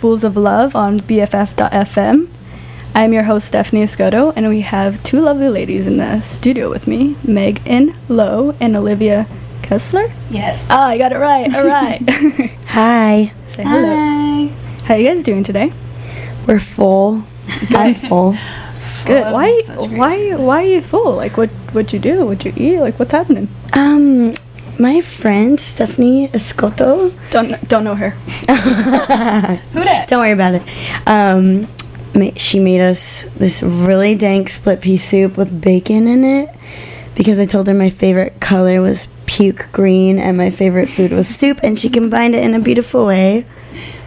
Fools of Love on BFF.fm. I'm your host, Stephanie Escoto, and we have two lovely ladies in the studio with me Meg and Lowe and Olivia Kessler. Yes. Ah, I got it right. All right. Hi. Say hello. Hi. How you guys doing today? We're full. I'm full. Good. of Why? Why? Why are you full? Like, what? What you do? What you eat? Like, what's happening? Um, my friend Stephanie Escoto. Don't don't know her. Who dat? Don't worry about it. Um, ma- she made us this really dank split pea soup with bacon in it because I told her my favorite color was puke green and my favorite food was soup, and she combined it in a beautiful way.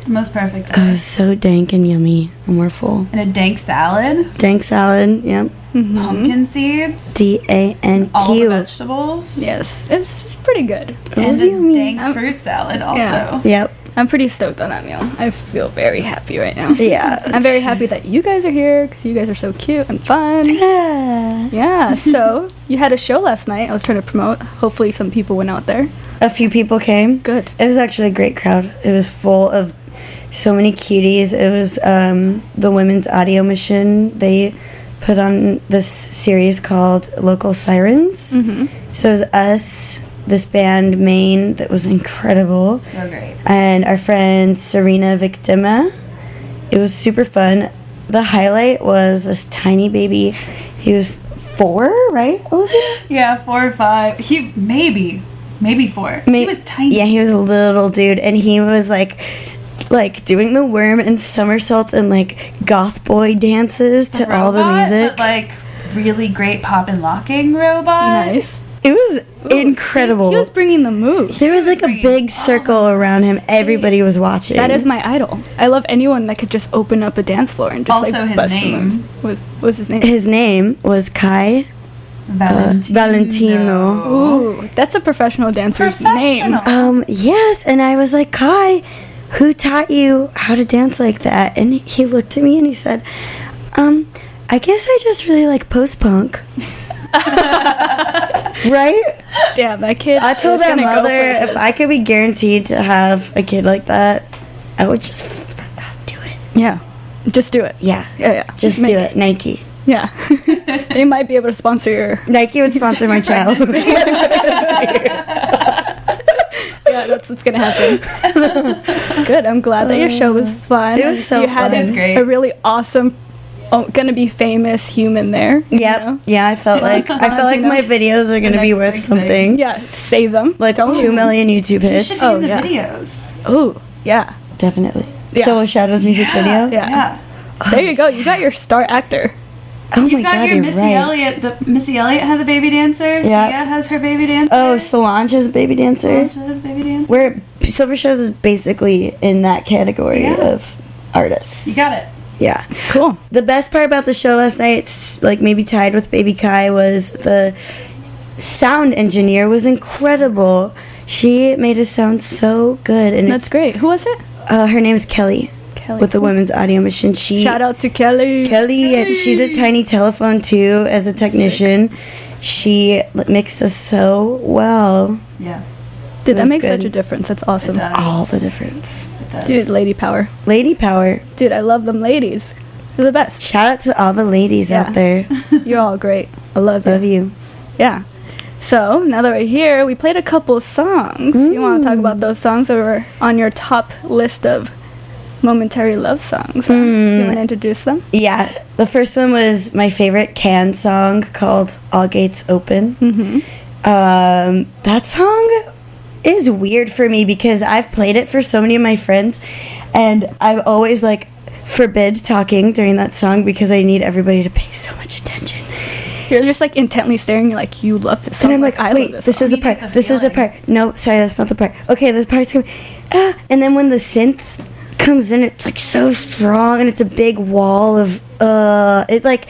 Most perfect. It was so dank and yummy, and we're full. And a dank salad, Dank salad. Yep. pumpkin seeds, D A N all the Q. vegetables. Yes, it's, it's pretty good. It And a yummy. dank fruit salad also. Yeah. Yep. I'm pretty stoked on that meal. I feel very happy right now. Yeah. I'm very happy that you guys are here because you guys are so cute and fun. Yeah. Yeah, so you had a show last night. I was trying to promote. Hopefully, some people went out there. A few people came. Good. It was actually a great crowd. It was full of so many cuties. It was um, the Women's Audio Mission. They put on this series called Local Sirens. Mm-hmm. So it was us, this band Maine that was incredible, So great. and our friend Serena Victima. It was super fun. The highlight was this tiny baby. He was four, right, Olivia? Yeah, four or five. He maybe, maybe four. he was tiny. Yeah, he was a little dude, and he was like, like doing the worm and somersaults and like goth boy dances to all the music. but like really great pop and locking robot. Nice. It was incredible. He was bringing the moves. there was like a big circle around him. Everybody was watching. That is my idol. I love anyone that could just open up a dance floor and just Also like his bust the name. moves. Was his name? His name was Kai Valentino. Valentino. Ooh, that's a professional dancer's name. Um, yes, and I was like, Kai, who taught you how to dance like that? And he looked at me and he said, um, I guess I just really like post punk. right? Damn, that kid. I told is our gonna mother if I could be guaranteed to have a kid like that, I would just do it. Yeah, just do it. Yeah. Yeah, yeah. Just Make do it. Nike. Yeah, they might be able to sponsor your. Nike would sponsor my child. Yeah, that's what's gonna happen. Good. I'm glad that your show was fun. It was so you had fun. It was great. a really awesome, oh, gonna be famous human there. Yeah, Yeah, I felt like I felt like my videos are gonna be worth big thing. something. Yeah, save them. Like Don't two lose million YouTube You hits. should Oh, the yeah. videos. Oh, yeah. Definitely. Yeah. Silver Shadows music video. Yeah. Yeah. There you go. You got your star actor. Oh You my got god, your you're Missy right. Elliott. The Missy Elliott has a baby dancer. Yeah. Sia has her baby dancer. Oh, Solange has a baby dancer. Solange has a baby dancer. Where Silver Shadows is basically in that category Yeah. of artists. You got it. Yeah. Cool. The best part about the show last night, like maybe tied with Baby Kai, was the sound engineer was incredible. She made us sound so good, and That's great. Who was it? uh, her name is Kelly, Kelly. with the Women's Audio Mission. She Shout out to Kelly. Kelly, and she's a Tiny Telephone too as a technician. She l- mixed us so well. Yeah. Dude, that was makes such a difference. That's awesome. It does. All the difference. It does. Dude, lady power. Lady power. Dude, I love them ladies. They're the best. Shout out to all the ladies Yeah. out there. You're all great. I love you. Love you. Yeah. So now that we're here, we played a couple songs. You want to talk about those songs that were on your top list of momentary love songs? Huh? You want to introduce them? Yeah, the first one was my favorite Can song called "All Gates Open." Mm-hmm. Um, that song is weird for me because I've played it for so many of my friends, and I've always like forbid talking during that song because I need everybody to pay so much attention. You're just like intently staring. You're like, you love this song. And I'm like, I wait, love this. this song. is the part. the This is the part. No, sorry, that's not the part. Okay, this part's coming. Ah, and then when the synth comes in, it's like so strong, and it's a big wall of uh. It like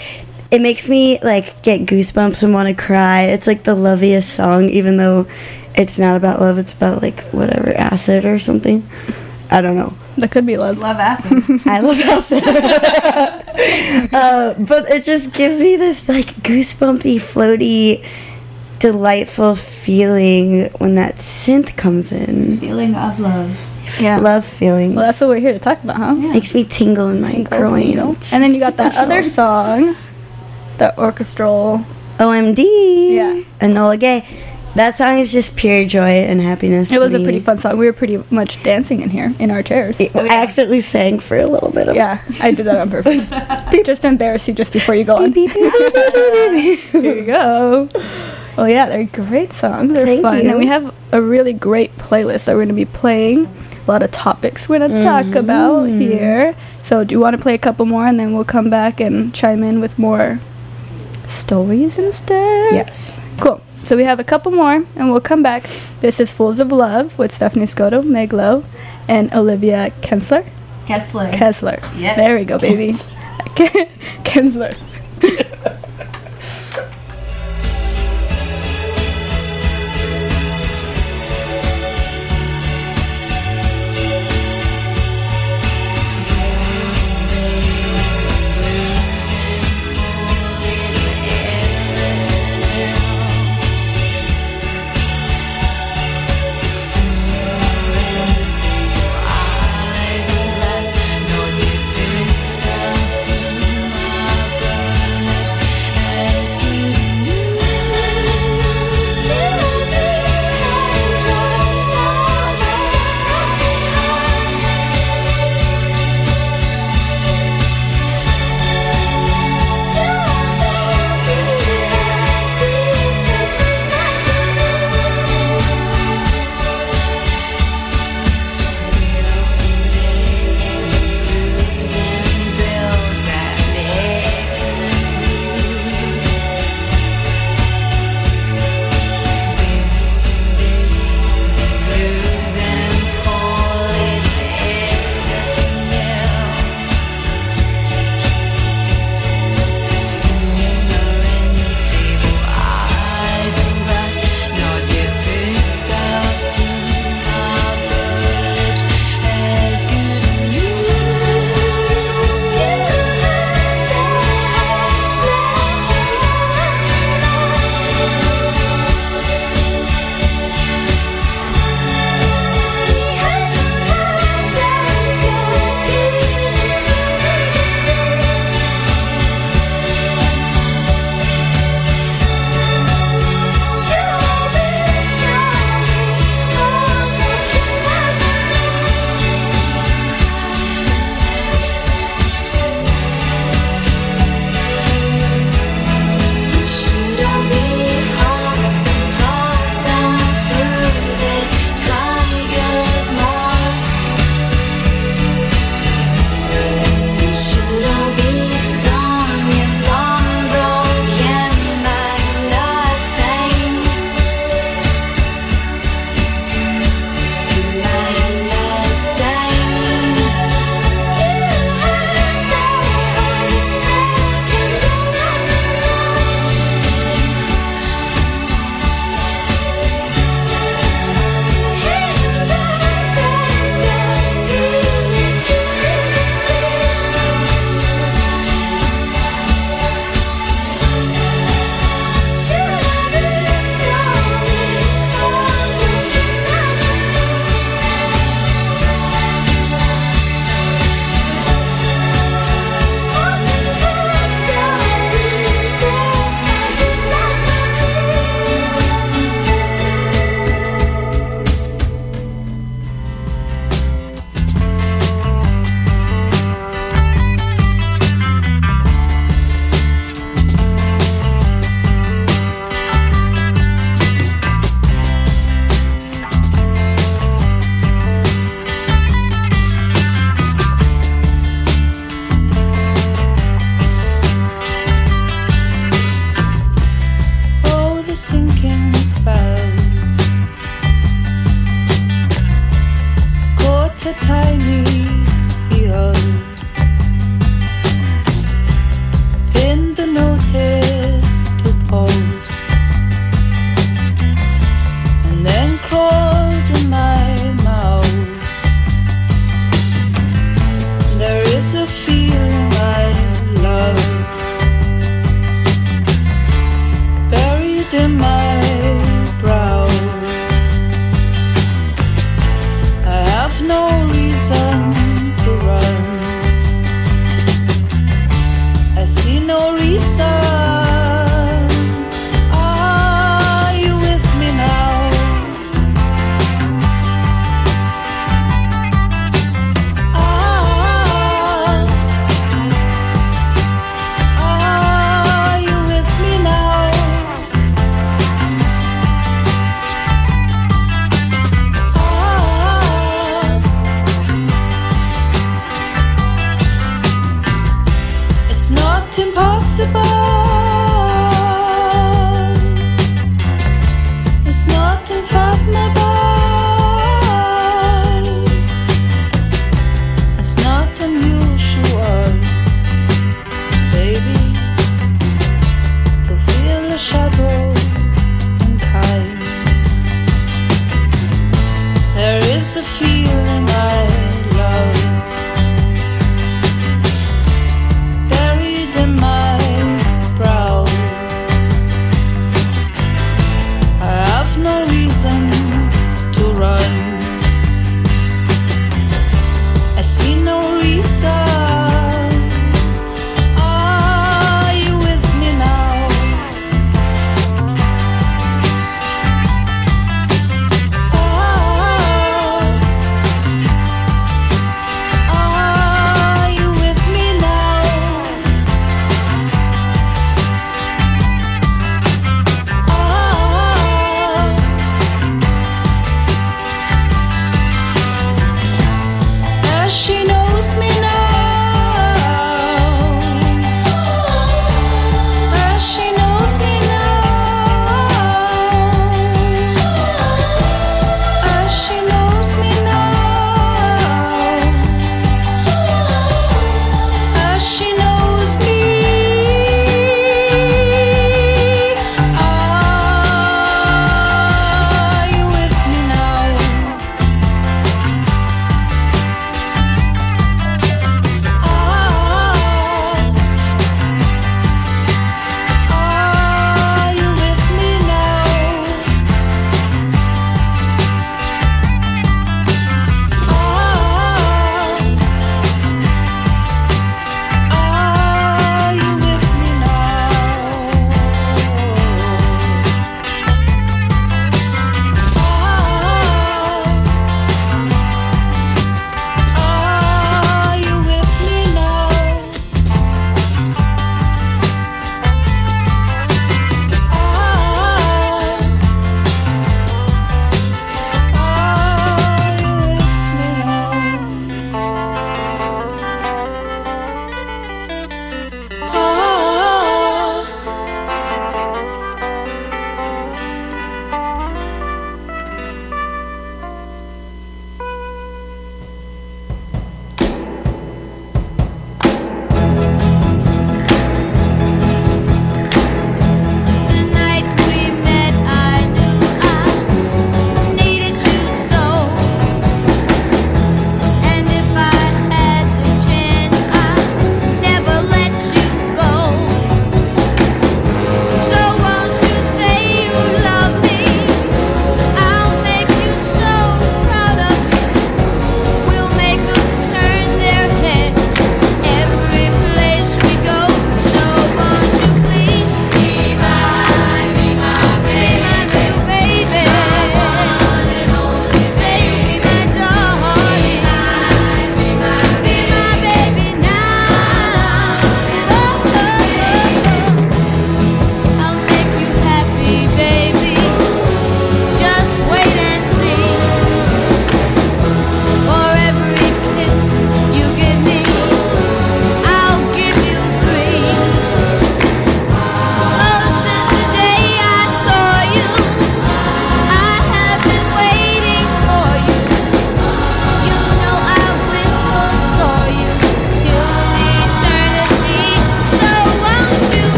it makes me like get goosebumps and want to cry. It's like the loveliest song, even though it's not about love. It's about like whatever acid or something. I don't know. that could be love. Love acid. I love acid. uh, but it just gives me this like goosebumpy, floaty, delightful feeling when that synth comes in. Feeling of love. Yeah. love feelings. Well, that's what we're here to talk about, huh? Yeah. Makes me tingle in my groin. And then you got that other song, the orchestral. OMD. Yeah. Enola Gay. That song is just pure joy and happiness. It was a pretty fun song. We were pretty much dancing in here in our chairs. I accidentally sang for a little bit of Yeah, I did that on purpose. just to embarrass you just before you go on. Beep, beep, beep. Here you go. Well, yeah, they're great songs. They're Thank fun. you. And we have a really great playlist that we're going to be playing. A lot of topics we're going to talk Mm-hmm. about here. So, do you want to play a couple more and then we'll come back and chime in with more stories instead? Yes. Cool. So, we have a couple more and we'll come back. This is Fools of Love with Stephanie Escoto, Meg Low, and Olivia Kensler. Kessler. Kessler. Yes. There we go, baby. Kensler.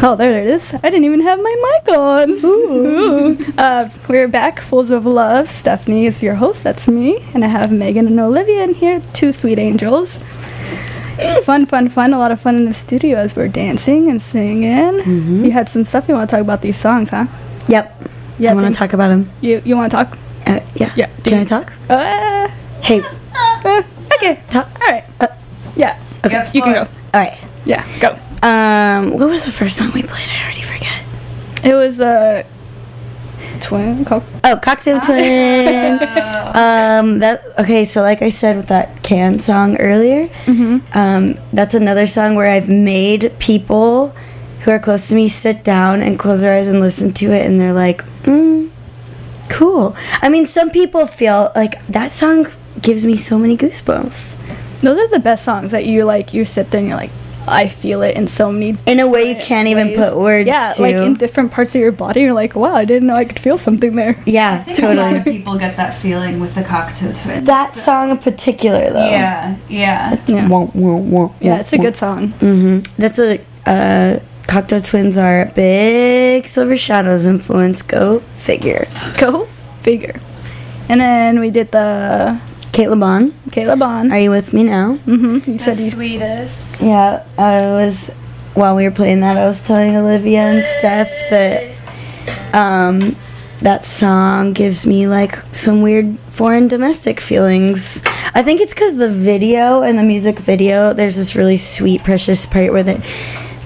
Oh, there it is. I didn't even have my mic on. Ooh. Uh, we're back, Fools of Love. Stephanie is your host. That's me. And I have Megan and Olivia in here, two sweet angels. Fun, fun, fun. A lot of fun in the studio as we're dancing and singing. You had some stuff you want to talk about these songs, huh? Yep. Yeah, I want to talk about them. You you want to talk? Uh, yeah. Yeah, do Can you- I talk? Uh, Hey. uh, okay. Talk. All right. Uh, Yeah. Have You can go. All right. Yeah, go. Um, what was the first song we played? I already forget. It was a twin. Co- Oh, Cocktail Twin. um, that okay. So, like I said with that Can song earlier, Mhm. um, that's another song where I've made people who are close to me sit down and close their eyes and listen to it, and they're like, mm, "Cool." I mean, some people feel like that song gives me so many goosebumps Those are the best songs that you like. You sit there and you're like, I feel it in so many. in a way you can't even put words Yeah, to. like in different parts of your body. You're like, wow, I didn't know I could feel something there. yeah, I think a lot of totally. people get that feeling with the Cocteau Twins. That song in particular, though. Yeah, yeah. Yeah, Wah, wah, wah, yeah, it's a wah. good song. Mm-hmm. That's a uh, Cocteau Twins are a big Silver Shadows influence. Go figure. Go figure. And then we did the Kate Bond, Kayla Bond. are you with me now? mm-hmm. You said you. sweetest. Yeah, I was while we were playing that. I was telling Olivia and Steph that um, that song gives me like some weird foreign domestic feelings. I think it's because the video and the music video. There's this really sweet, precious part where the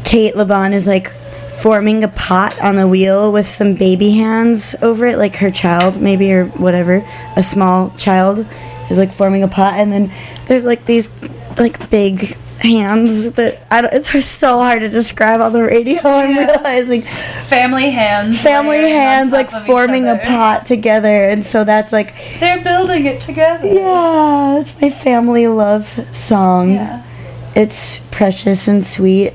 Cate Le Bon is like forming a pot on the wheel with some baby hands over it, like her child, maybe or whatever, a small child is like forming a pot, and then there's like these like big hands that I don't, it's so hard to describe on the radio. I'm Yeah. realizing Family hands. family hands like forming a pot together, and so that's like They're building it together. yeah, it's my family love song. Yeah. It's precious and sweet.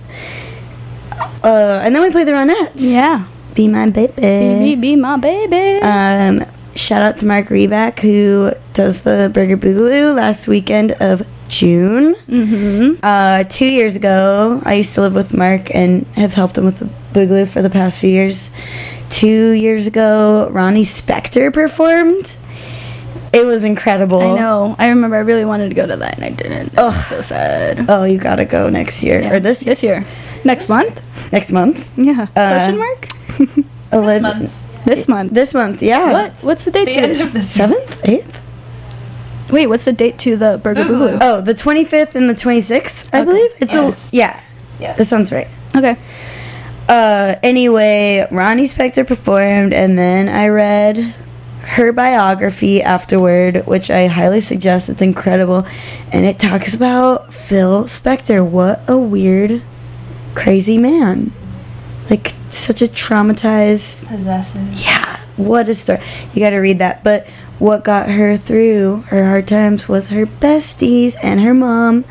Uh, and then we play the Ronettes. Yeah. Be my baby. Baby, be my baby. Um, shout out to Marc Ribak who does the Burger Boogaloo last weekend of June. mm-hmm. Uh, two years ago, I used to live with Mark and have helped him with the Boogaloo for the past few years. Two years ago, Ronnie Spector performed. It was incredible. I know. I remember I really wanted to go to that and I didn't. Oh, so sad. Oh, you gotta go next year Yeah. or this This year. Next month? next month. Yeah. Uh, Question mark? Eleven- month. This month. This month, yeah. What? What's the date The to end it? of the Seventh, eighth. Wait, what's the date to the Burger Boogaloo. Boogaloo? Oh, the twenty fifth and the twenty sixth. I Okay. believe it's Yes. a yeah. Yes. That sounds right. Okay. Uh, anyway, Ronnie Spector performed, and then I read her biography afterward, which I highly suggest. It's incredible, and it talks about Phil Spector. What a weird, crazy man! Like such a traumatized. Possessive. Yeah, what a story! You got to read that. But what got her through her hard times was her besties and her mom.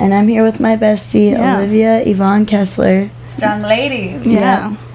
And I'm here with my bestie, Yeah. Olivia Yvonne Kessler. Strong ladies. Yeah.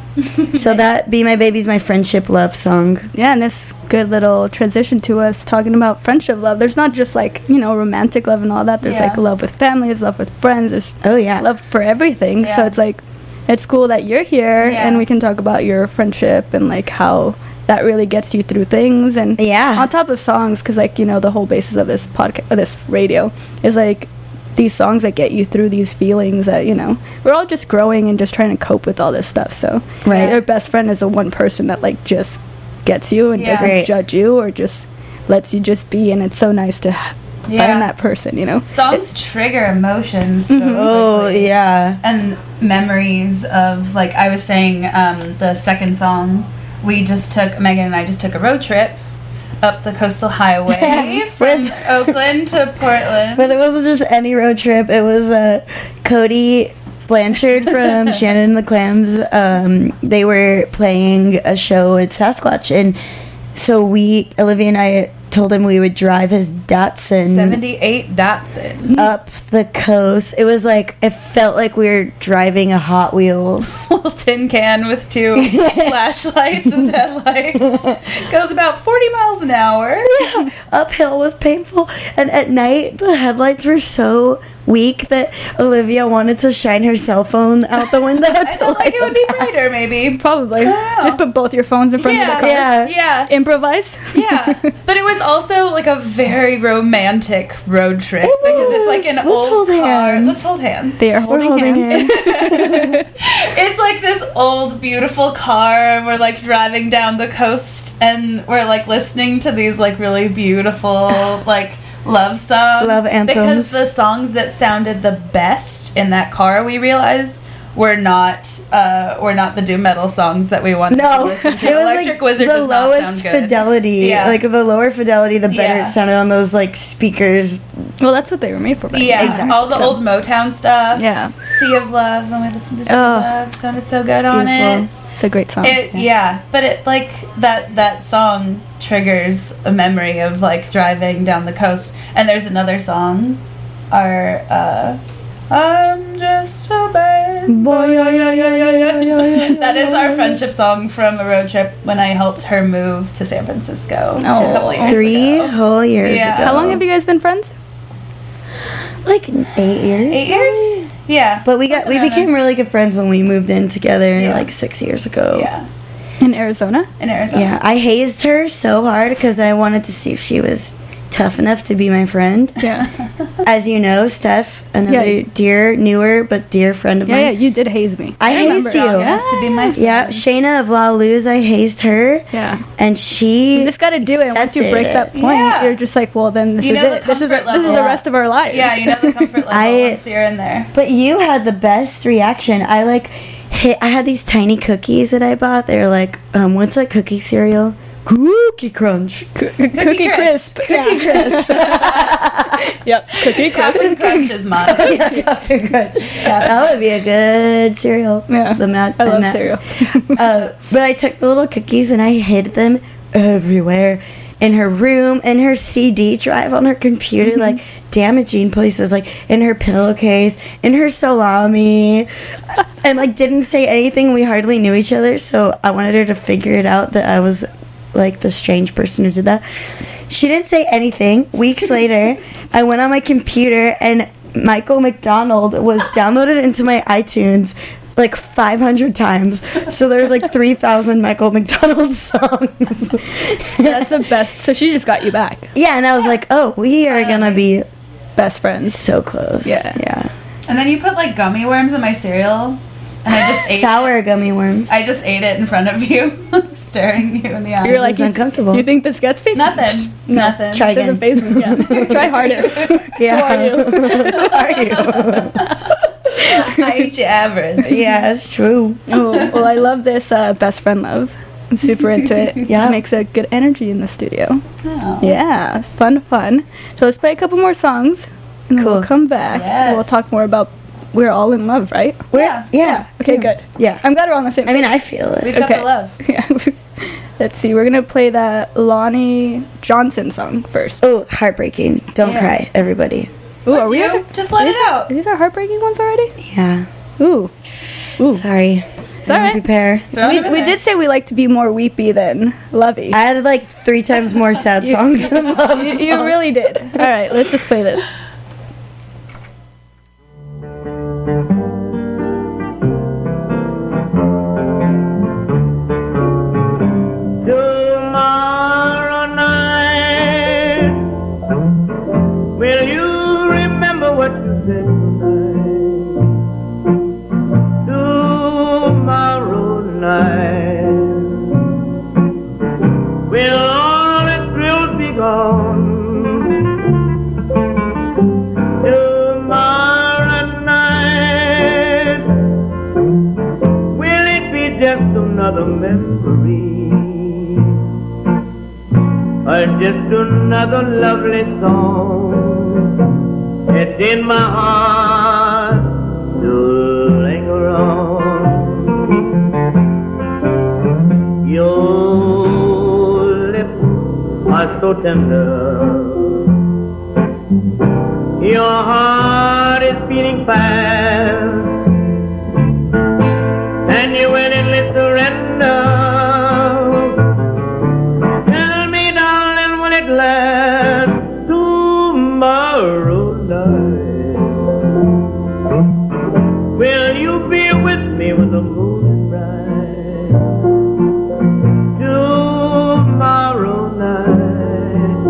So that "Be My Baby's" my friendship love song. Yeah, and this good little transition to us talking about friendship love. There's not just like, you know, romantic love and all that. There's Yeah. like love with family, there's love with friends, there's Oh yeah, love for everything. yeah. So it's like it's cool that you're here Yeah. and we can talk about your friendship and like how that really gets you through things and Yeah. on top of songs because like you know the whole basis of this podcast this radio is like these songs that get you through these feelings that you know we're all just growing and just trying to cope with all this stuff so Right. your best friend is the one person that like just gets you and Yeah. doesn't Right. judge you or just lets you just be and it's so nice to Yeah. find that person you know Songs trigger emotions so oh yeah, and memories of like I was saying um, the second song we just took Megan and I just took a road trip up the coastal highway from With- Oakland to Portland. but it wasn't just any road trip. It was uh, Cody Blanchard from Shannon and the Clams. Um, they were playing a show at Sasquatch, and so we, Olivia and I, told him we would drive his Datsun. 78 Datsun. Up the coast, it was like it felt like we were driving a Hot Wheels. Little tin can with two flashlights as headlights. Goes about 40 miles an hour. uphill was painful and at night the headlights were so week that Olivia wanted to shine her cell phone out the window I to felt like it would the be brighter, maybe. Probably. Wow. Just put both your phones in front of the Yeah, car. Yeah. yeah, Improvise. yeah. But it was also like a very romantic road trip because it's like an Let's old car. hands. Let's hold hands. They are We're holding, holding hands. hands. It's like this old, beautiful car, and we're like driving down the coast, and we're like listening to these like really beautiful like love songs, Love anthems. Because the songs that sounded the best in that car, we realized. Were not uh, were not the doom metal songs that we wanted to No, listen it to. was Electric like Wizard the does not lowest sound good. fidelity. Yeah. Like the lower fidelity, the better Yeah. it sounded on those like speakers. Well, that's what they were made for. Back Yeah. Exactly. all the So- old Motown stuff. Yeah. Sea of Love. When we listened to Sea Oh. of Love, sounded so good on it. It's a great song. It yeah, but it like that that song triggers a memory of like driving down the coast. And there's another song, our uh, I'm just a bad boy. yeah, yeah, yeah, yeah, yeah, yeah. That is our friendship song from a road trip when I helped her move to San Francisco a Oh. couple years Three ago. whole years Yeah. ago. How long have you guys been friends? Like eight years. Eight years? Yeah. But we got we became really good friends when we moved in together Yeah. like six years ago. Yeah. In Arizona? In Arizona. Yeah, I hazed her so hard because I wanted to see if she was tough enough to be my friend. Yeah. As you know, Steph, another Yeah. dear, newer but dear friend of Yeah, mine. yeah, you did haze me. I hazed Strong you. enough to be my friend. Yeah, Shana of La Luz, I hazed her, Yeah. and she You just got to do it. Once you break it. that point, Yeah. you're just like, well, then this You is know the it. This is comfort this is the rest of our lives. Yeah, you know the comfort level I- once you're in there. But you had the best reaction. I like hit. I had these tiny cookies that I bought. They're like, um, what's that cookie cereal? Cookie Crunch. Cookie, Crisp. crisp. Cookie crisp. yep. Cookie crisp. Captain Crunch is mine. Captain Crunch. That would be a good cereal. Yeah. The mat. I the love mat. cereal. uh, but I took the little cookies and I hid them everywhere in her room, in her CD drive on her computer, Mm-hmm. like damaging places, like in her pillowcase, in her salami, and like didn't say anything. We hardly knew each other, so I wanted her to figure it out that I was like the strange person who did that. She didn't say anything. Weeks later, I went on my computer and Michael McDonald was downloaded into my iTunes like 500 times. So there's like 3,000 Michael McDonald songs. That's the best. So she just got you back. yeah, and I was like, oh, we are gonna be Best friends. so close. Yeah. Yeah. And then you put like gummy worms in my cereal, and I just ate. Sour It. gummy worms. I just ate it in front of you, staring you in the eye. You're like was uncomfortable. You think this gets me? nothing. No. Nothing. Try again. Doesn't again. phase me. Yeah. Try harder. yeah. Who are you? Who are you? I ate you average. yeah, it's true. Oh, well, I love this uh, best friend love. I'm super into it. Yeah. It Makes a good energy in the studio. Oh. Yeah, fun, fun. So let's play a couple more songs, and then we'll come back. Yes. And we'll talk more about we're all in love, right? Yeah. Yeah. Okay, yeah. good. Yeah. I'm glad we're on the same. I mean, I feel it. We've it. got the love. yeah. Let's see. We're gonna play that Lonnie Johnson song first. Oh, heartbreaking. Don't Yeah. cry, everybody. Ooh, What are we? do? Just let these it out. Are these are heartbreaking ones already? Yeah. Ooh. Ooh. Sorry. It's all right. Prepare. We, we did say we like to be more weepy than lovey. I had like three times more sad songs than love you, you really did. All right, let's just play this. Tomorrow just another memory? or just another lovely song. It's in my heart to linger on. Your lips are so tender. Your heart is beating fast. And you willingly surrender. Tell me, darling, will it last tomorrow night? Will you be with me when the moon is bright? Tomorrow night,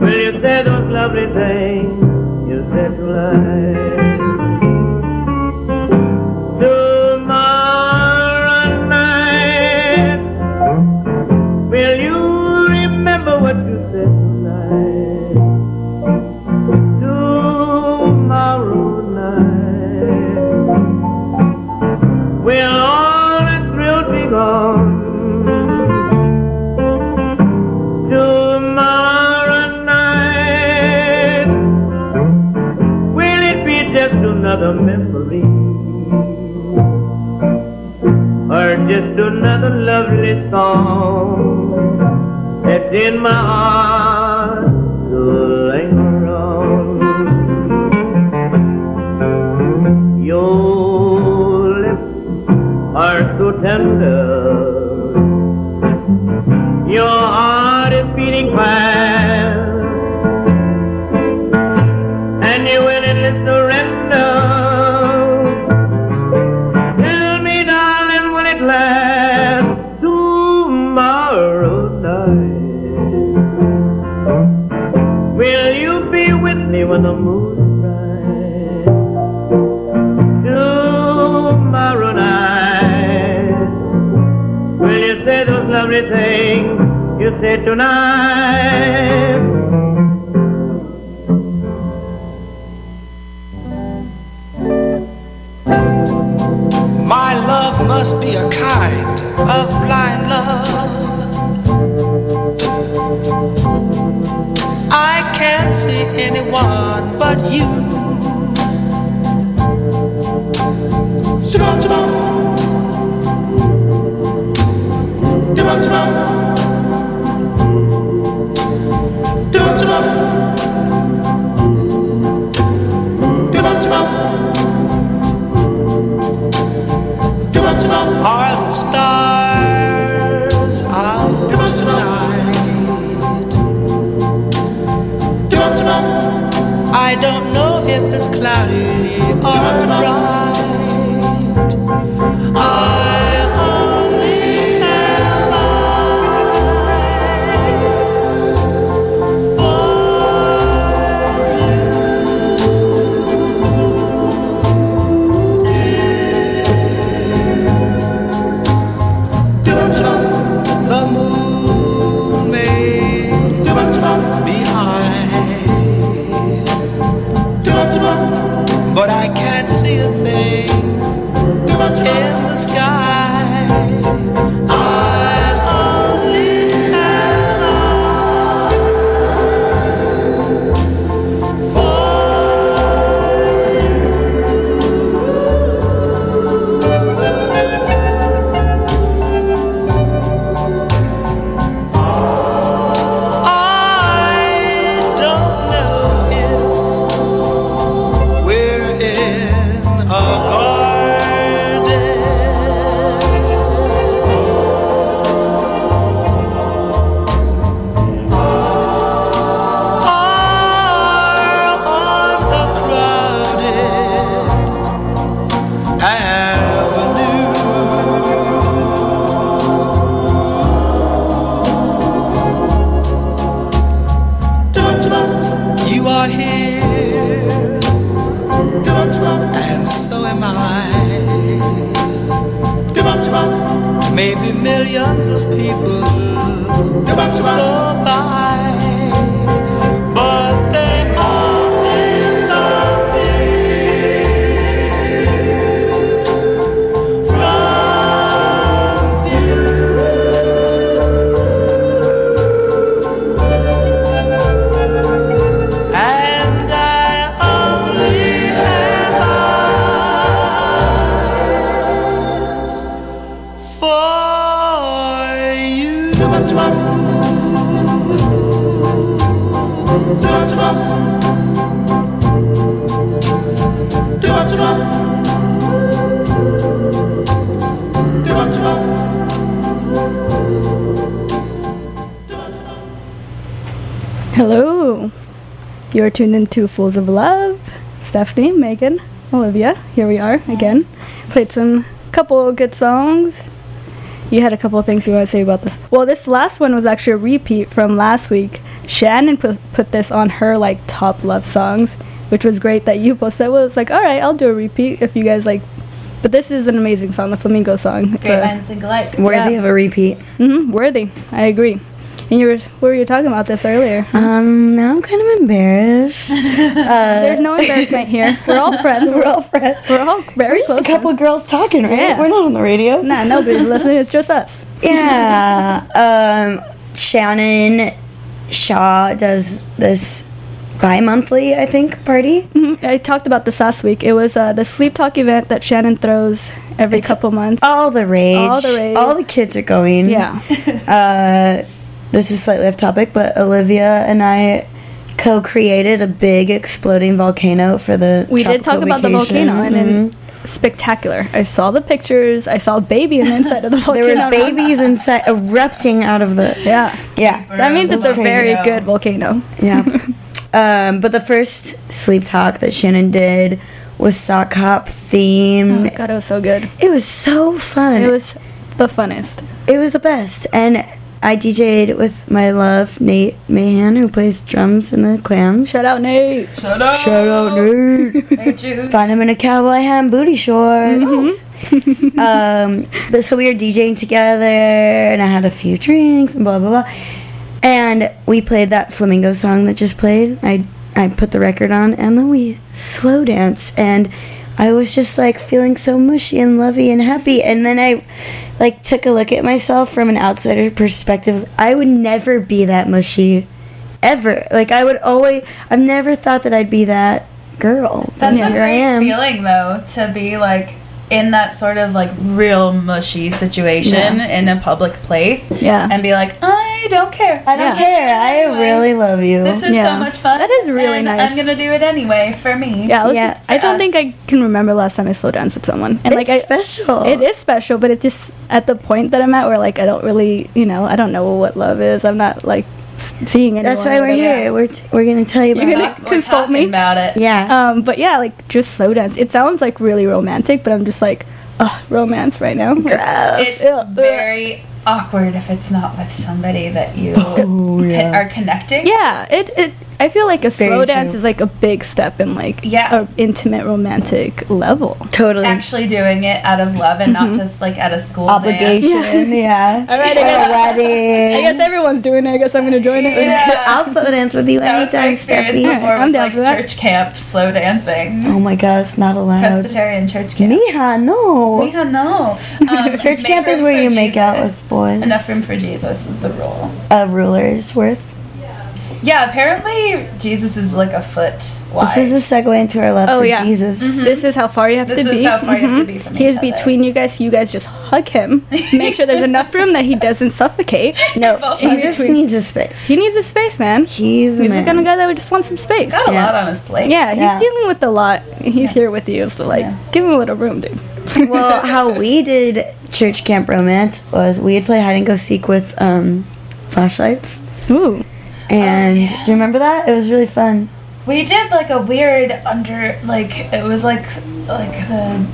will you say those lovely things you said to life? This song that's in my heart to linger on. Your lips are so tender. Your heart is beating fast. Hello. You're tuned into Fools of Love. Stephanie, Megan, Olivia. Here we are again. Played some couple of good songs. You had a couple of things you want to say about this. Well, this last one was actually a repeat from last week. Shannon put, put this on her like top love songs, which was great that you posted. Well, it's like, all right, I'll do a repeat if you guys like. But this is an amazing song, the Flamingo song. It's Great a- minds think alike. Worthy Yeah. of a repeat. Mm-hmm, worthy. I agree. And you were, we were you talking about this earlier. Um, now I'm kind of embarrassed. There's no embarrassment here. We're all friends. We're all friends. We're all very Just close. a couple of girls talking, right? Yeah. We're not on the radio. Nah, nobody's listening. It's just us. Yeah. Um, Shannon Shaw does this bi-monthly, I think, party. Mhm. I talked about this last week. It was uh, the sleep talk event that Shannon throws every It's couple months. All the rage. All the rage. All the kids are going. yeah. Uh, this is slightly off topic, but Olivia and I co-created a big exploding volcano for the. We did talk about the volcano, and then spectacular. I saw the pictures. I saw a baby in the inside of the volcano. there was babies inside erupting out of the. Yeah. Yeah. That means it's a very good volcano. Yeah. um, but the first sleep talk that Shannon did was sock hop Oh theme. my god, it was so good. It was so fun. It was the funnest. It was the best. And I DJ'd with my love, Nate Mahan, who plays drums in the clams. Shout out Nate. Shut up. Shout out, Nate. Hey, Find him in a cowboy hat and booty shorts. um, but so we were DJing together, and I had a few drinks and blah blah blah. And we played that flamingo song that just played. I I put the record on, and then we slow danced, and I was just like feeling so mushy and lovey and happy. And then I like took a look at myself from an outsider perspective. I would never be that mushy, ever. Like I would always. I've never thought that I'd be that girl. That's And a great feeling though to be like in that sort of like real mushy situation in a public place. Yeah. And be like, I don't care. I don't Yeah. care. I Anyway, really love you. This is Yeah. so much fun. That is really and nice. I'm gonna do it anyway for me. Yeah, I, Yeah, I don't think. I can remember last time I slow danced with someone. And like I, it's special. it is special, but it just at the point that I'm at where like I don't really, you know, I don't know what love is. I'm not like seeing anyone. That's why we're whatever. here. We're t- we're gonna tell you about You're it. gonna- We're consult me? about it. Yeah. Um, but yeah, like just slow dance. It sounds like really romantic, but I'm just like, ugh, romance right now. Like, It's Ugh. very awkward if it's not with somebody that you Oh, con- yeah. are connecting. yeah, it it. I feel like a Very slow dance true. is like a big step in like Yeah. a intimate romantic level. Totally. Actually doing it out of love and not just like at a school dance. Obligation. Yeah. All right, I Or a wedding. I guess everyone's doing it. I guess I'm gonna join it. Yeah. I'll slow dance with you That was my anytime, experience Steffi. before I'm down like for that. church camp slow dancing. Oh my god, it's not allowed. Presbyterian church camp. Mija, no. Yeah, no. Um, Church camp is where for you make out with boys. Enough room for Jesus was the rule. A ruler's worth. Yeah, apparently Jesus is like a foot wide. This is a segue into our love Oh, for yeah. Jesus. This is how far you have to be. This to is be. how far you have to be from He each is between you guys. You guys just hug him. Make sure there's enough room that he doesn't suffocate. No, Both Jesus between- needs a space. He needs a space, man. He's a He's the man. kind of guy that would just want some space. Got a Yeah. lot on his plate. Yeah, he's Yeah. dealing with a lot. He's here with you, so like, Yeah. give him a little room, dude. well, how we did church camp romance was we'd play hide and go seek with um, flashlights. Ooh, And oh, do you remember that? It was really fun. We did like a weird under like it was like like the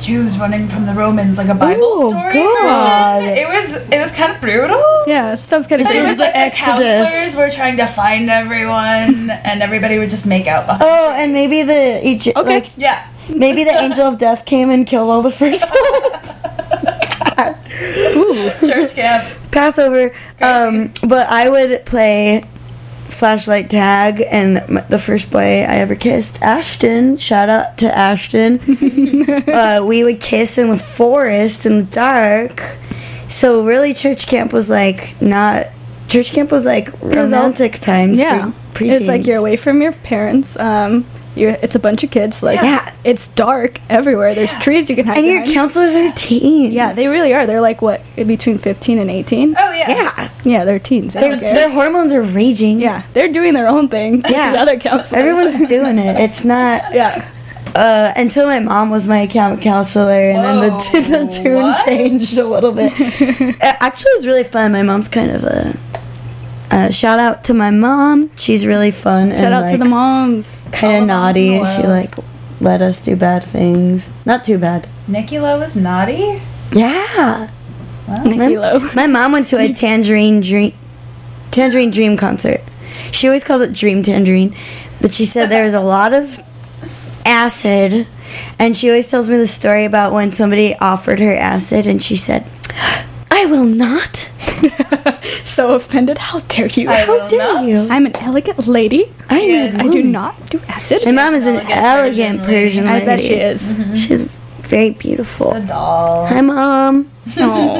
Jews running from the Romans, like a Bible Oh, story God. version. It was it was kind of brutal. yeah, sounds kind of But it is was the like the Exodus. counselors were trying to find everyone, and everybody would just make out behind. Oh, and maybe the Egypt, Okay. like Yeah, maybe the angel of death came and killed all the firstborns. church camp. Passover. Um, but I would play flashlight tag, and the first boy I ever kissed, Ashton. Shout out to Ashton. uh, we would kiss in the forest in the dark. So really, church camp was like not. Church camp was like was all- romantic times. yeah. It's like you're away from your parents. Um, you're it's a bunch of kids. Like, Yeah. it's dark everywhere. There's trees you can hide And your behind. counselors are teens. yeah, they really are. They're like what between 15 and 18. Oh yeah. Yeah, Yeah, they're teens. They their, don't their hormones are raging. Yeah, they're doing their own thing. Yeah. the other counselors. Everyone's doing it. It's not. yeah. uh, until my mom was my account counselor, and then the, Whoa, the tune what? changed a little bit. Uh, Actually, it was really fun. My mom's kind of a. Uh, shout out to my mom. She's really fun. Shout out to the moms. Kind of the moms in naughty. She like let us do bad things. Not too bad. Nikki Lowe was naughty. Yeah. Nikki My, Lowe. my mom went to a Tangerine Dream Tangerine Dream concert. She always calls it Dream Tangerine, but she said there was a lot of acid, and she always tells me the story about when somebody offered her acid, and she said, "I will not. so offended. How dare you? I How will dare not. you? I'm an elegant lady. I Yes. am. I do not do acid. My mom is an Elegant elegant Persian Persian lady. lady. I bet she is. Mm-hmm. She's very beautiful. A doll. Hi, mom. Oh,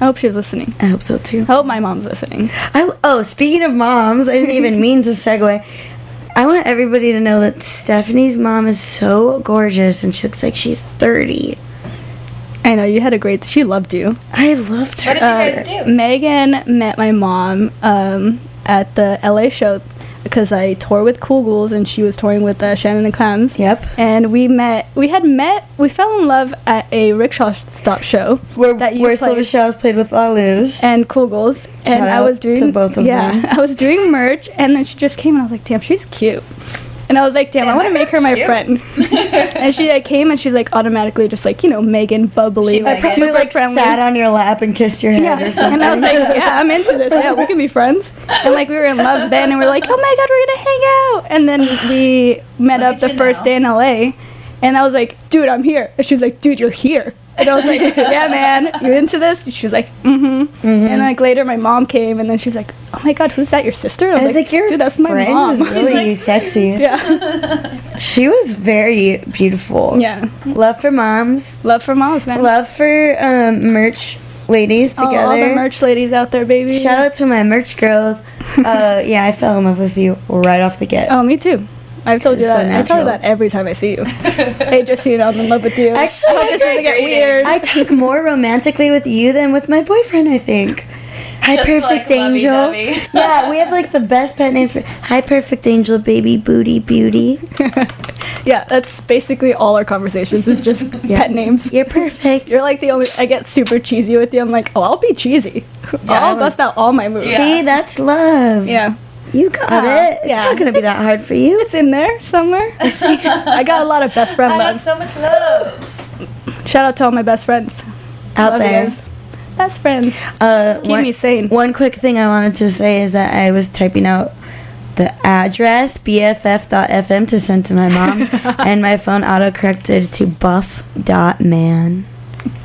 I hope she's listening. I hope so too. I hope my mom's listening. I, oh, speaking of moms, I didn't even mean to segue. I want everybody to know that Stephanie's mom is so gorgeous and she looks like she's 30. I know you had a great. She loved you. I loved her. What did you guys do? Megan met my mom um, at the LA show because I tour with Cool Ghouls and she was touring with uh, Shannon and Clams. Yep. And we met. We had met. We fell in love at a Rickshaw Stop show Where, that you where played. Silver Shells played with La Luz. and Cool Ghouls. and I out was doing to both of yeah, them. I was doing merch, and then she just came, and I was like, "Damn, she's cute." And I was like, "Damn, I want to make her my cute. friend." and she like came, and she's like automatically just like you know Megan, bubbly, She like Megan. Probably super like friendly. sat on your lap and kissed your hand yeah, or something. and I was like, "Yeah, I'm into this. Yeah, we can be friends." And like we were in love then, and we are like, "Oh my god, we're gonna hang out!" And then we met Look up the first now. day in LA, and I was like, "Dude, I'm here." And she's like, "Dude, you're here." And I was like, "Yeah, man, you into this?" She was like, "Mm-hmm." And like later, my mom came, and then she was like, "Oh my god, who's that? Your sister?" And I was like, your "Dude, that's my friend mom." was really sexy. yeah, She was very beautiful. yeah. Love for moms. Love for moms, man. Love for um, merch ladies together. all the merch ladies out there, baby. Shout out to my merch girls. Uh, yeah, I fell in love with you right off the get. Oh, me too. I've told you It's so that. I tell you that every time I see you. hey, just so you know, I'm in love with you. Actually, I hope this doesn't get weird. I talk more romantically with you than with my boyfriend, I think. Hi, Just perfect like angel. yeah, we have like the best pet names for Hi, perfect angel, baby, booty, beauty. Yeah, that's basically all our conversations. It's just pet names. You're perfect. You're like the only. I get super cheesy with you. I'm like, oh, I'll be cheesy. I'll bust out all my moves. See, that's love. Yeah, You got Aw, it. It's yeah. not gonna be that hard for you. it's in there somewhere. I got a lot of best friend I love. so much love. Shout out to all my best friends Out Love there. Best friends. Uh, Keep one, me sane. One quick thing I wanted to say is that I was typing out the address bff.fm to send to my mom, and my phone autocorrected to buff.man.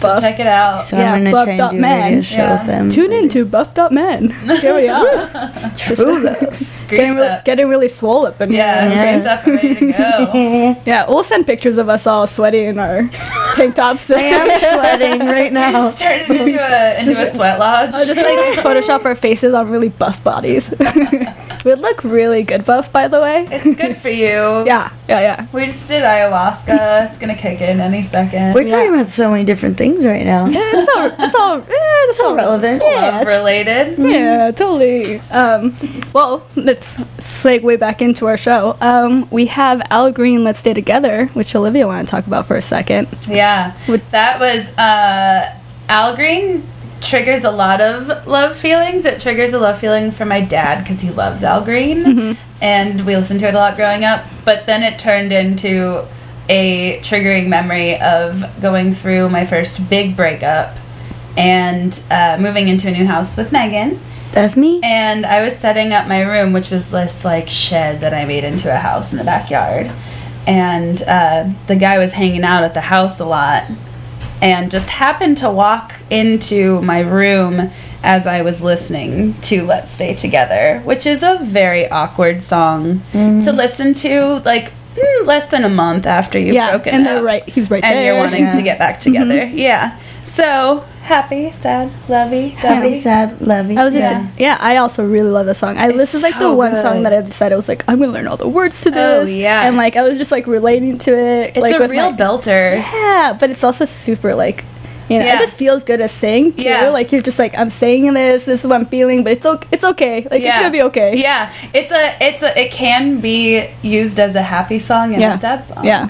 Buff. Check it out. So Yeah, I'm gonna try and do a buff.man. radio show Yeah. with them. Tune in to Buff.man. Here we are. True love. Getting, re- getting really swole up in Yeah, here. Yeah. up ready to go. Yeah, we'll send pictures of us all sweaty in our tank tops. I am sweating right now. Just turned into a into a sweat lodge. I'll just like Photoshop our faces on really buff bodies. We'd look really good buff, by the way. it's good for you. Yeah, yeah, yeah. We just did ayahuasca. It's gonna kick in any second. We're talking about so many different things right now. Yeah, It's all, it's all, yeah, it's all relevant. Yeah, related. yeah, totally. Um, well, let's segue back into our show. Um, we have Al Green, Let's Stay Together, which Olivia wanted to talk about for a second. Yeah, that was uh, Al Green triggers a lot of love feelings. It triggers a love feeling for my dad because he loves Al Green, and we listened to it a lot growing up. But then it turned into a triggering memory of going through my first big breakup and uh, moving into a new house with Megan. That's me. And I was setting up my room, which was this like shed that I made into a house in the backyard. And uh, the guy was hanging out at the house a lot and just happened to walk into my room as I was listening to Let's Stay Together, which is a very awkward song to listen to, like mm, less than a month after you've yeah, broken and up they're right. He's right there. and there. you're wanting Yeah. to get back together. Yeah. So happy, sad, lovey, Happy, sad, lovey. I was just Yeah. yeah. I also really love the song. I this is like the one good. song that I decided I was like I'm gonna learn all the words to Oh, this. yeah. and like I was just like relating to it. It's like, a with real my- belter. Yeah, but it's also super like. You know, Yeah. it just feels good to sing too. Yeah. Like you're just like I'm saying this. This is what I'm feeling, but it's okay. It's okay. Like it's gonna be okay. Yeah, it's a, it's a, it can be used as a happy song and Yeah. a sad song. Yeah,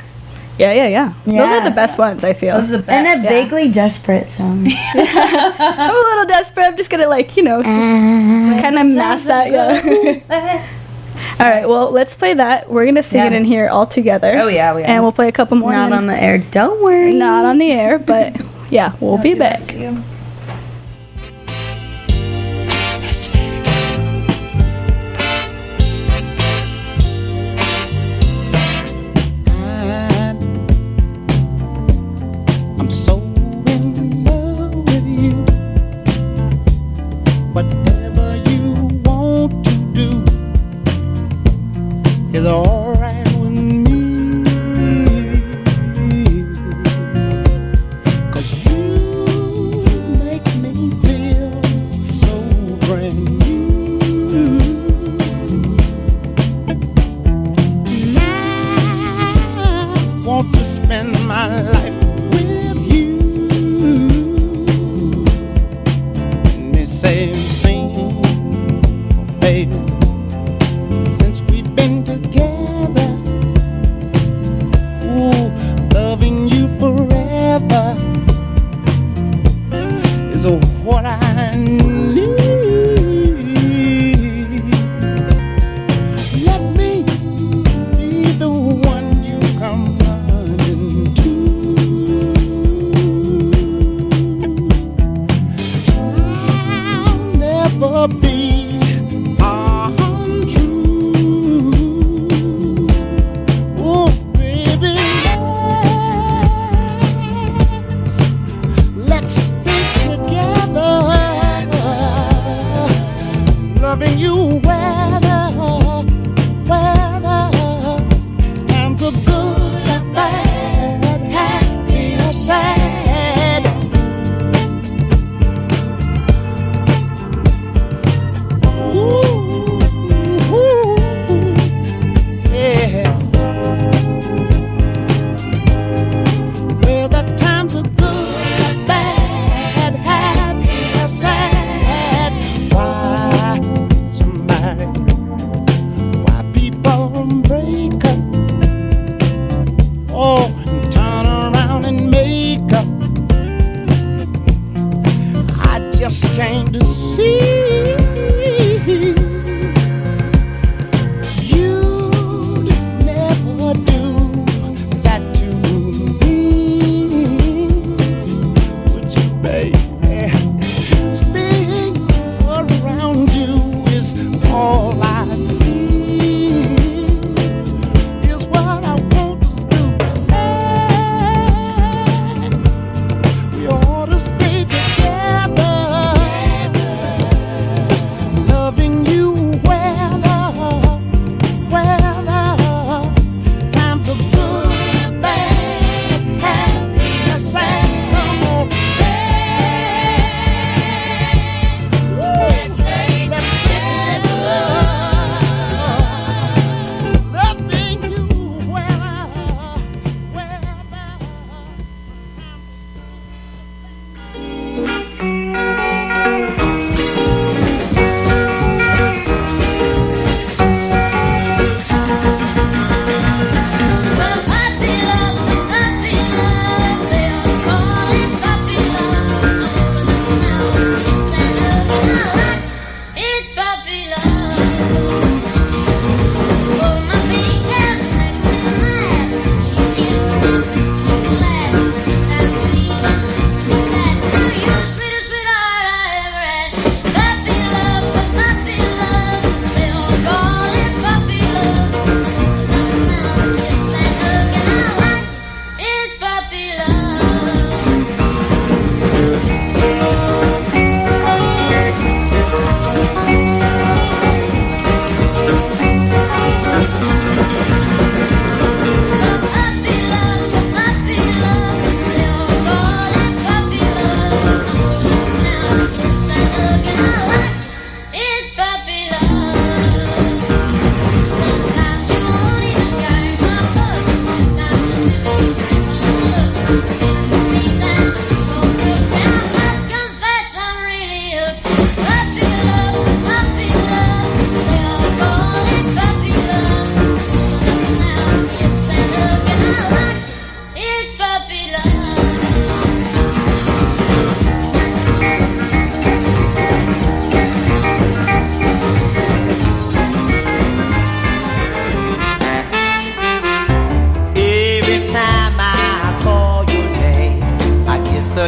yeah, yeah, yeah. Those are the best ones. I feel. those are the best. and a yeah. vaguely desperate song. I'm a little desperate. I'm just gonna like you know, uh, kind of mask that. Yeah. All right. Well, let's play that. We're gonna sing it in here all together. Oh yeah, we are. And we'll play a couple more. Not and on the air. Don't worry. not on the air, but yeah, we'll be Do that back. to you. I'm so in love with you. Whatever you want to do is alright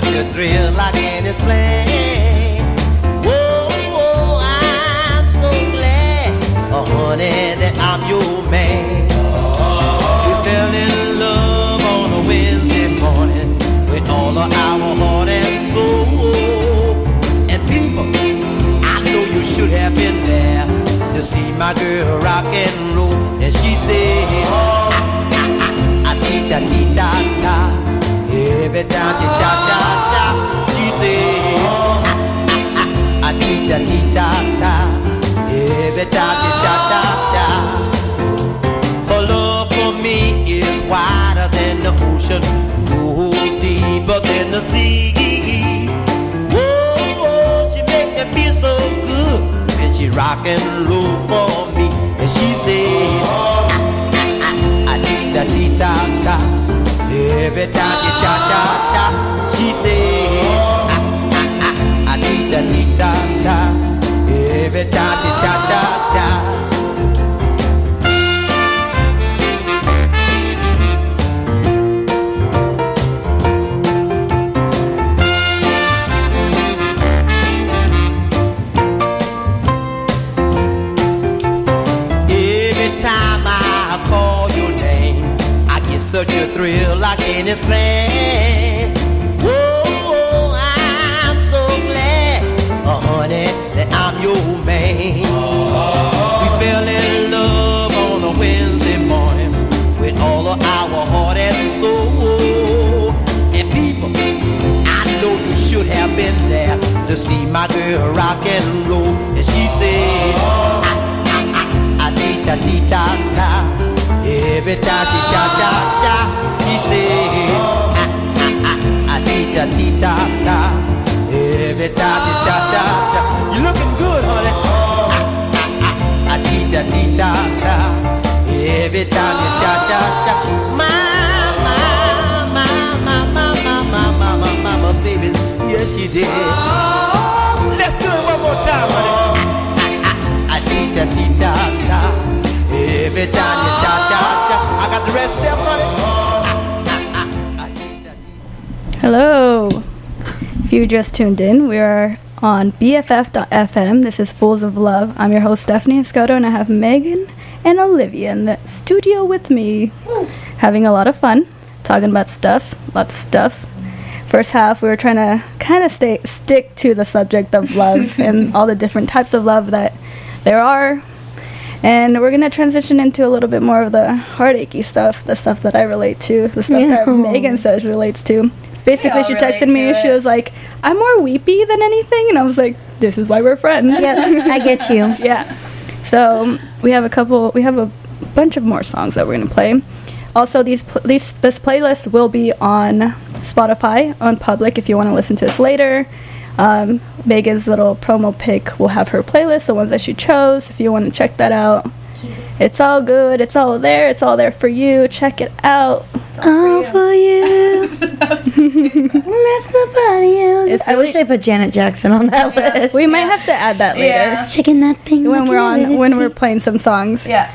such a thrill I can't explain. Whoa, whoa, I'm so glad, oh honey, that I'm your man. We fell in love on a Wednesday morning with all of our heart and soul. And people, I know you should have been there to see my girl rock and roll. And she said, Oh, a tita tita ta. Every time she cha cha tita ta. Every time she cha cha cha. Her love for me is wider than the ocean, goes deeper than the sea. Whoa, she make me feel so good when she rock and roll for me, and she said a tita tita ta. Eh, Every time she cha cha cha, she say a tita tita ta baby, cha cha cha cha. Such a thrill, like in his plan. To see my girl rock and roll. And she said, ah, ah, ah, ah, dee ta ta. Every time she cha cha cha, she said, ah, ah, ah, ah, dee ta ta. Every time she cha cha cha, you looking good, honey. Ah, ah, ah, ah, dee ta dee ta ta. Every time you cha cha cha, my, yes she did. Let's do it one more time, honey. Ah, dee ta dee ta ta. Every time you cha cha cha, I got the rest step, honey. Ah, ah, ah, Hello. If you just tuned in, we are on BFF.fm. This is Fools of Love. I'm your host, Stephanie Escoto, and I have Megan and Olivia in the studio with me, having a lot of fun, talking about stuff, lots of stuff. First half, we were trying to kind of stay stick to the subject of love and all the different types of love that there are. And we're gonna transition into a little bit more of the heartachy stuff, the stuff that I relate to, the stuff that Megan says relates to. Basically, she texted me. She was like, "I'm more weepy than anything," and I was like, "This is why we're friends." Yep, I get you. yeah. So we have a couple. We have a bunch of more songs that we're gonna play. Also, these, pl- these this playlist will be on Spotify on public if you want to listen to this later. Um, Megan's little promo pick will have her playlist, the ones that she chose. If you want to check that out, it's all good. It's all there. It's all there for you. Check it out. All for you. Left nobody else. It's I wish I put Janet Jackson on that list. We might have to add that later Yeah. Chicken that thing when like we're an on emergency. when we're playing some songs. Yeah.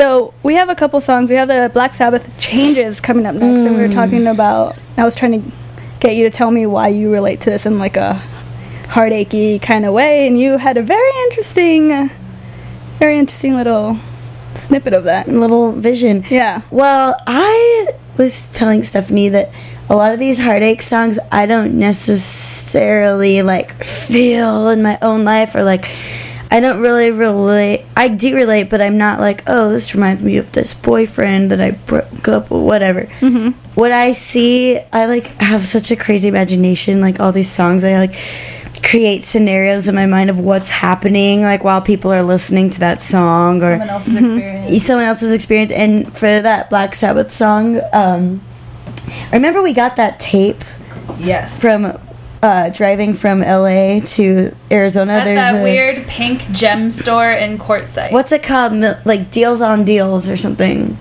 So we have a couple songs. We have the Black Sabbath changes coming up next, and we were talking mm. about. I was trying to get you to tell me why you relate to this in like a heartachy kind of way, and you had a very interesting, very interesting little snippet of that. little vision. Yeah. Well, I was telling Stephanie that a lot of these heartache songs I don't necessarily like feel in my own life or like I don't really relate. I do relate, but I'm not like, oh, this reminds me of this boyfriend that I broke up with, whatever. Mm-hmm. What I see, I like have such a crazy imagination. Like all these songs, I like create scenarios in my mind of what's happening, like while people are listening to that song or Someone else's experience. someone else's experience. And for that Black Sabbath song, um, remember we got that tape Yes. from uh, driving from LA to Arizona. At There's that a, weird pink gem store in Quartzsite. what's it called? Mil- like deals on deals or something.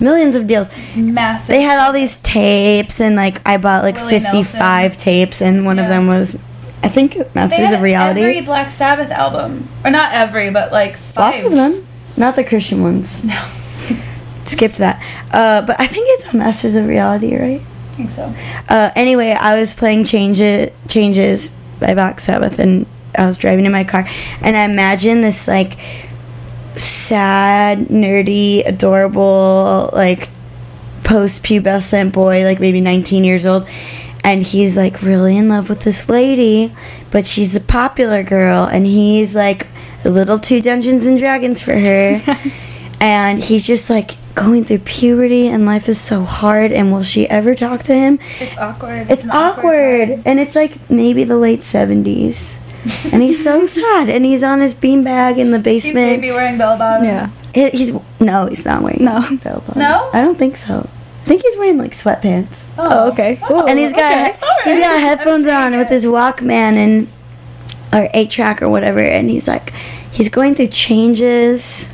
Millions of deals. massive? They had all these tapes, and like I bought like Willie 55 tapes, and one of them was, I think, Masters of Reality. Every Black Sabbath album, or not every, but like five. Lots of them. Not the Christian ones. No, Skipped that. Uh, but I think it's on Masters of Reality, right? I think so. Uh, anyway, I was playing Change It, Changes by Black Sabbath, and I was driving in my car, and I imagine this like sad, nerdy, adorable, like post-pubescent boy, like maybe 19 years old, and he's like really in love with this lady, but she's a popular girl, and he's like a little too Dungeons and Dragons for her, and he's just like going through puberty, and life is so hard, and will she ever talk to him? It's awkward. It's an awkward, and it's like maybe the late seventies, and he's so sad, and he's on his beanbag in the He's basement. maybe wearing bell bottoms. Yeah. He- he's no, he's not wearing No. bell bottoms. No? I don't think so. I think he's wearing like sweatpants, Oh, oh okay. Oh, cool. and he's got okay. All he's got headphones on seeing with his Walkman and or eight track or whatever, and he's like he's going through changes,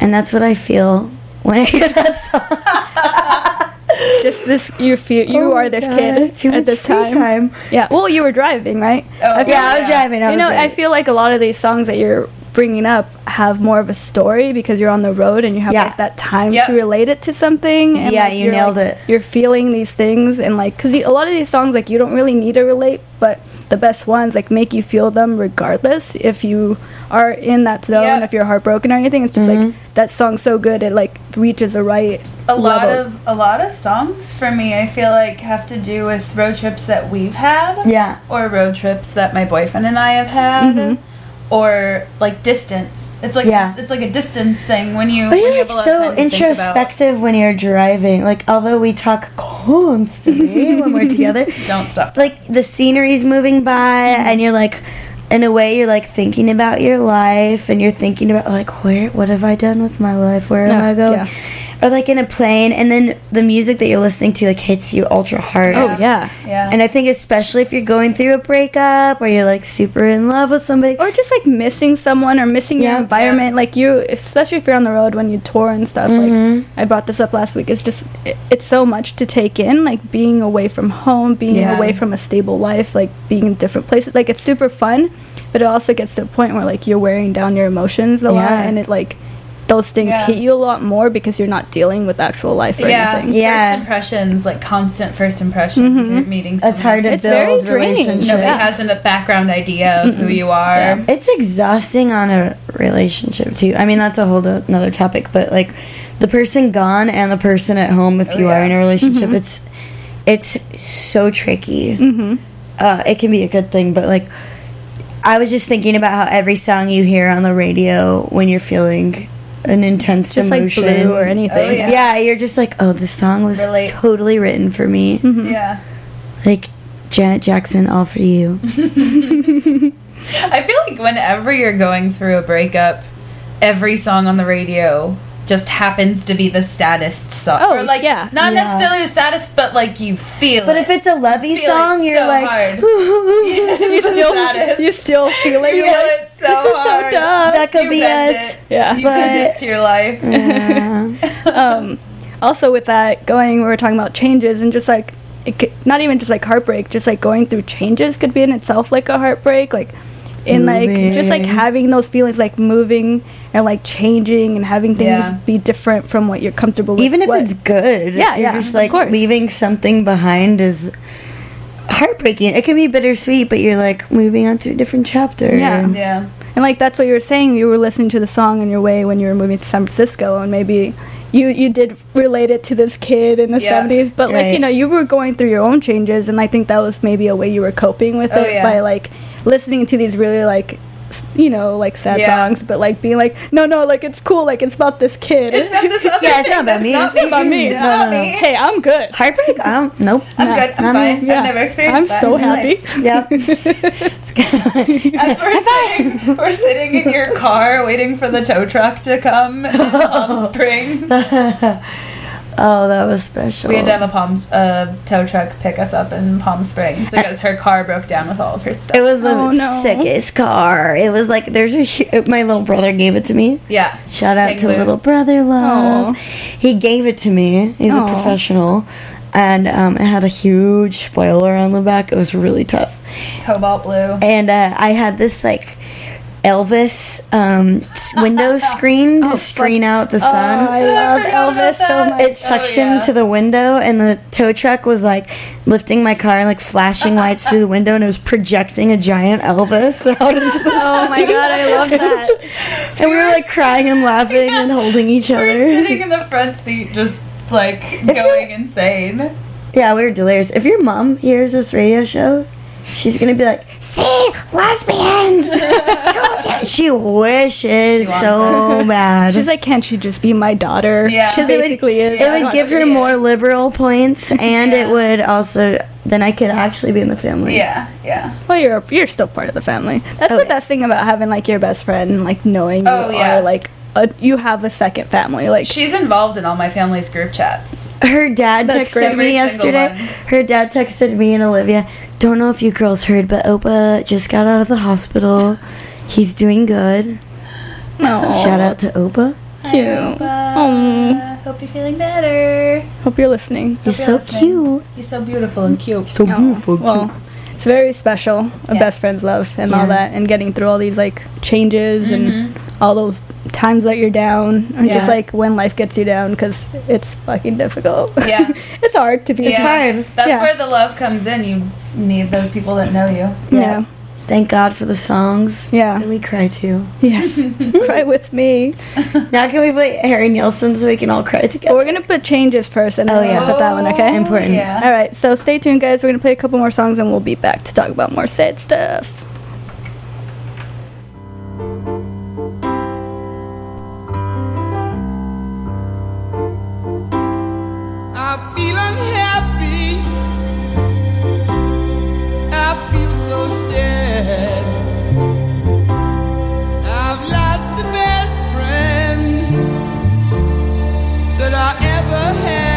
and that's what I feel when I hear that song. just this. You feel you Oh are this God, kid too at much this time. time. Yeah. Well, you were driving, right? Oh, I feel Yeah, I was driving. I you was know, I feel like a lot of these songs that you're bringing up have more of a story because you're on the road and you have Yeah. like that time Yep. to relate it to something. And, Yeah, like, you you're, nailed like, it. You're feeling these things and like because a lot of these songs like you don't really need to relate, but the best ones like make you feel them regardless if you are in that zone Yep. if you're heartbroken or anything. It's just Mm-hmm. like that song's so good it like reaches the right a lot level. of a lot of songs for me i feel like have to do with road trips that we've had Yeah. or road trips that my boyfriend and i have had Mhm. or like distance it's like Yeah. it's like a distance thing when you But when you're like so of time to think about- introspective when you're driving. Like, although we talk constantly when we're together, don't stop like the scenery's moving by, Mm-hmm. and you're like, in a way, you're like thinking about your life, and you're thinking about like, where, what have I done with my life? Where am I going? yeah. Or like in a plane, and then the music that you're listening to like hits you ultra hard. Oh yeah. yeah And I think especially if you're going through a breakup or you're like super in love with somebody. Or just like missing someone or missing Yeah. your environment. Like you, especially if you're on the road when you tour and stuff. Mm-hmm. Like I brought this up last week. It's just it, it's so much to take in. Like being away from home, being Yeah. away from a stable life, like being in different places. Like it's super fun, but it also gets to a point where like you're wearing down your emotions a lot, and it like those things Yeah. hit you a lot more because you're not dealing with actual life or yeah, anything. Yeah. First impressions, like constant first impressions. You're meeting. It's hard to It's very build draining. relationships. Nobody Yes. has a background idea of who you are. Yeah. It's exhausting on a relationship too. I mean, that's a whole do- another topic, but like the person gone and the person at home, if Oh, you are in a relationship, it's it's so tricky. Mm-hmm. Uh, it can be a good thing, but like I was just thinking about how every song you hear on the radio when you're feeling an intense Just like emotion blue or anything. Oh, yeah. yeah. you're just like, oh, this song was Relates. totally written for me. Mm-hmm. Yeah. Like Janet Jackson, all for you. I feel like whenever you're going through a breakup, every song on the radio just happens to be the saddest song. Oh, or like yeah. not Yeah. necessarily the saddest, but like you feel But it. if it's a lovey song, you're so like, hard. you still Saddest. you still feel it. you feel like, it so this is so hard. dumb. that could You be us. it. Yeah. You But- to your life. Yeah. um, also with that going, we were talking about changes and just like it could, not even just like heartbreak, just like going through changes could be in itself like a heartbreak. Like in like just like having those feelings like moving and like changing and having things Yeah. be different from what you're comfortable with. Even if what- it's good, Yeah, you're yeah, just like leaving something behind is heartbreaking. It can be bittersweet, but you're like moving on to a different chapter. Yeah. Yeah. And like that's what you were saying. You were listening to the song on your way when you were moving to San Francisco, and maybe you you did relate it to this kid in the Yeah. seventies. But like you know, you were going through your own changes, and I think that was maybe a way you were coping with Oh, it yeah. by like listening to these really like you know like sad Yeah. songs, but like being like no no like it's cool like it's about this kid. It's this other Yeah, it's thing not about that's me. Not It's about me. It's No, not no, no. me. hey, I'm good. Heartbreak? I don't. Nope. I'm Nah, good. I'm I fine. mean, yeah. I've never experienced I'm that. so in life. happy. Yeah. As we're sitting, we're sitting in your car waiting for the tow truck to come in Palm Springs. Oh, that was special. We had to have a palm uh, tow truck pick us up in Palm Springs because her car broke down with all of her stuff. It was the Oh, no. sickest car. It was like there's a my little brother gave it to me. yeah. Shout out St. to Louis. little brother love. Aw. He gave it to me. He's Aw. a professional, and um, it had a huge spoiler on the back. It was really tough. cobalt blue. and uh, I had this like Elvis um, window screen to screen out the Oh, sun. I love Elvis so much. it Oh, suctioned yeah. to the window, and the tow truck was like lifting my car and like flashing lights through the window, and it was projecting a giant Elvis out into the street. Oh my god, I love that. And we were like crying and laughing and holding each We're sitting other. in the front seat just like going insane. Yeah, we were delirious. If your mom hears this radio show, she's gonna be like, "See, lesbians." Told you." she wishes wants so bad. She's like, can't she just be my daughter? Yeah. she 'Cause it would- basically is. yeah. it would give her more is. liberal points, and Yeah. it would also then I could actually be in the family. Yeah, yeah. Well, you're you're still part of the family. That's Oh, the yeah. best thing about having like your best friend, like knowing Oh, you yeah. are like a, you have a second family. Like She's involved in all my family's group chats. Her dad That's texted great. Me yesterday. Her dad texted me and Olivia. Don't know if you girls heard, but Opa just got out of the hospital. He's doing good. no, Shout out to Opa. cute. Uh, hope you're feeling better. Hope you're listening. He's you're so listening. cute. He's so beautiful and cute. So Oh, well, it's very special. A Yes. best friend's love and all that, and getting through all these like changes and all those times that you're down, and just like when life gets you down, because it's fucking difficult. Yeah. it's hard to be. yeah. hard. That's Yeah. where the love comes in. You need those people that know you. Yeah. Thank God for the songs. Yeah. And we cry too. Yes. Cry with me. Now can we play Harry Nilsson so we can all cry But together? we're gonna put changes first, and then Oh, we're gonna yeah. put that one. Okay. Important. Yeah. All right. So stay tuned, guys. We're gonna play a couple more songs, and we'll be back to talk about more sad stuff. I feel unhappy. I've lost the best friend that I ever had.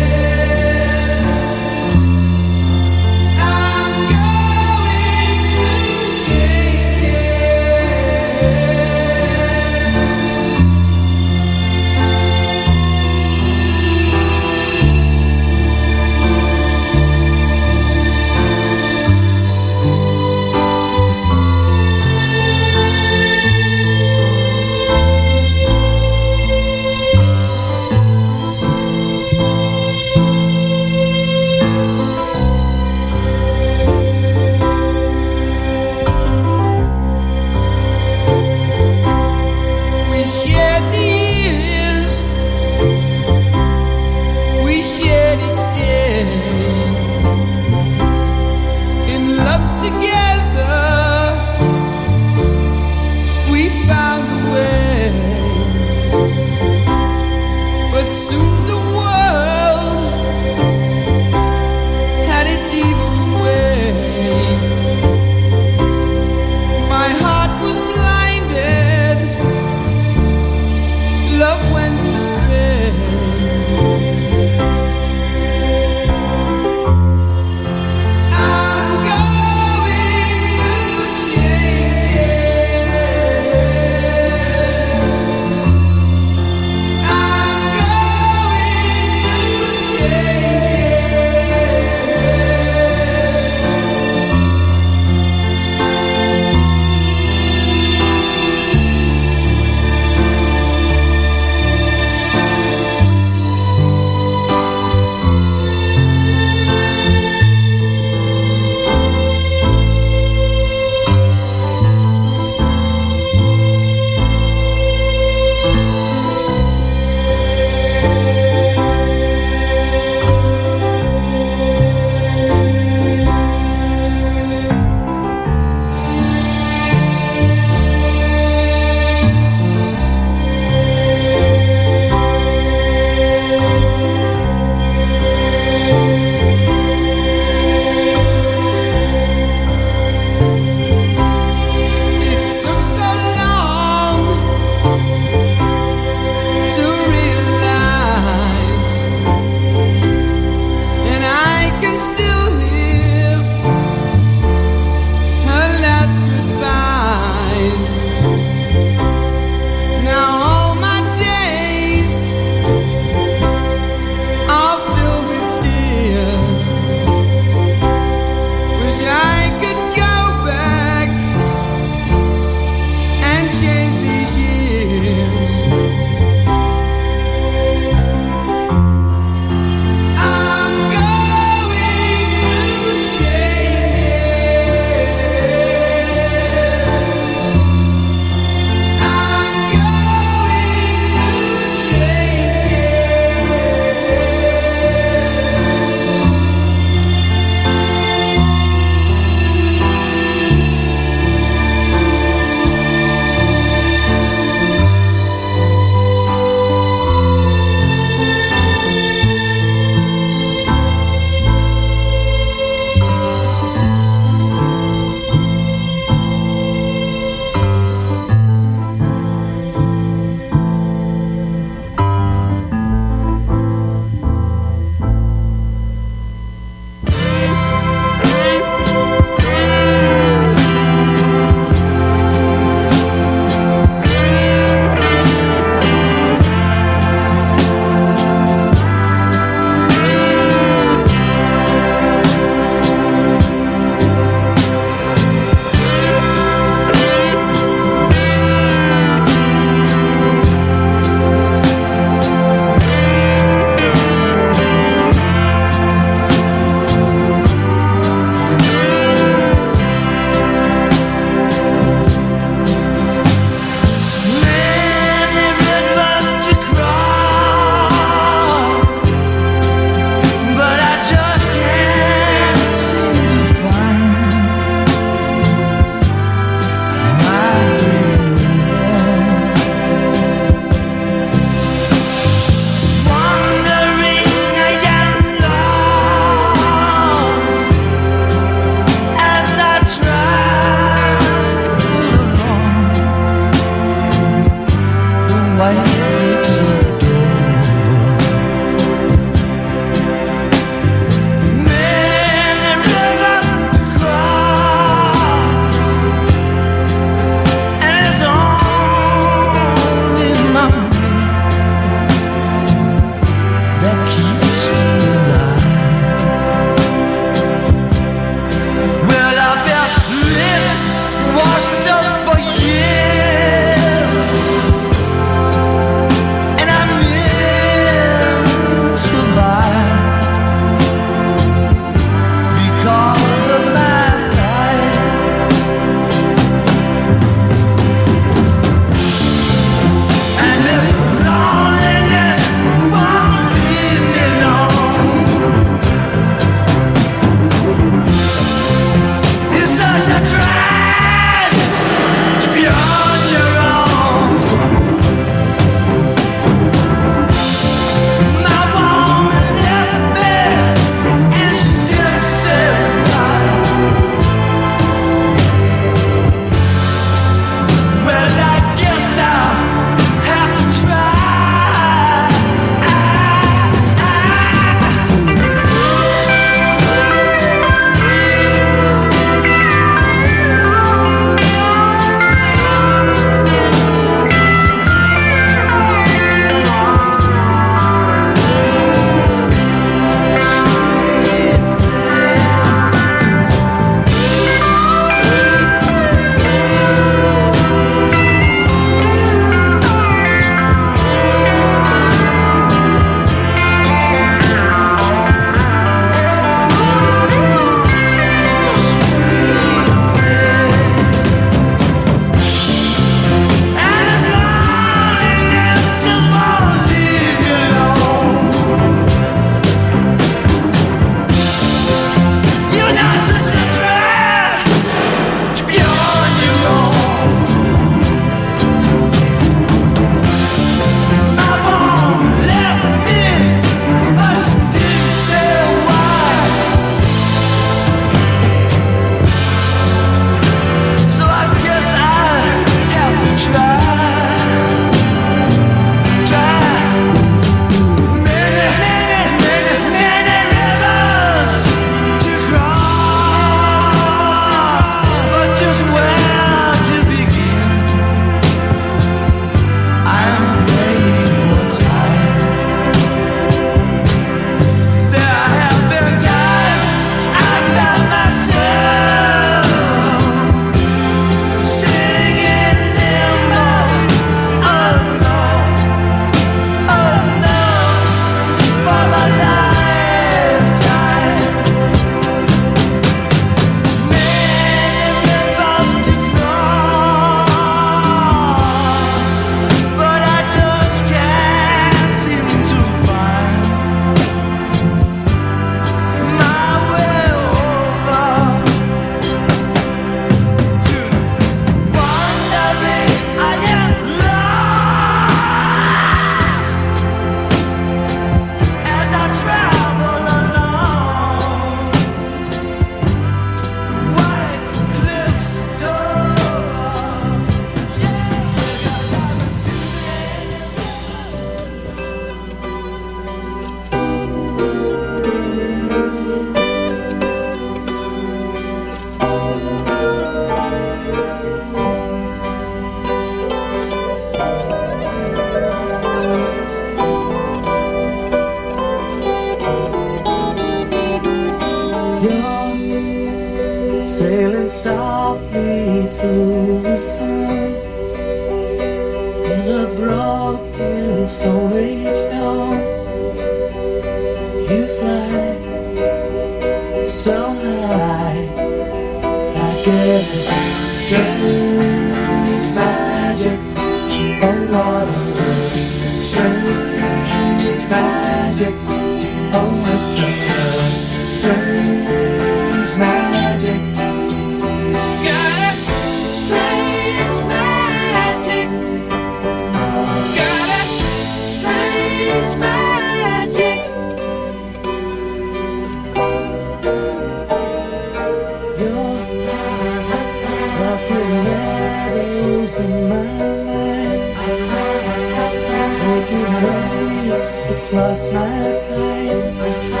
Across my time.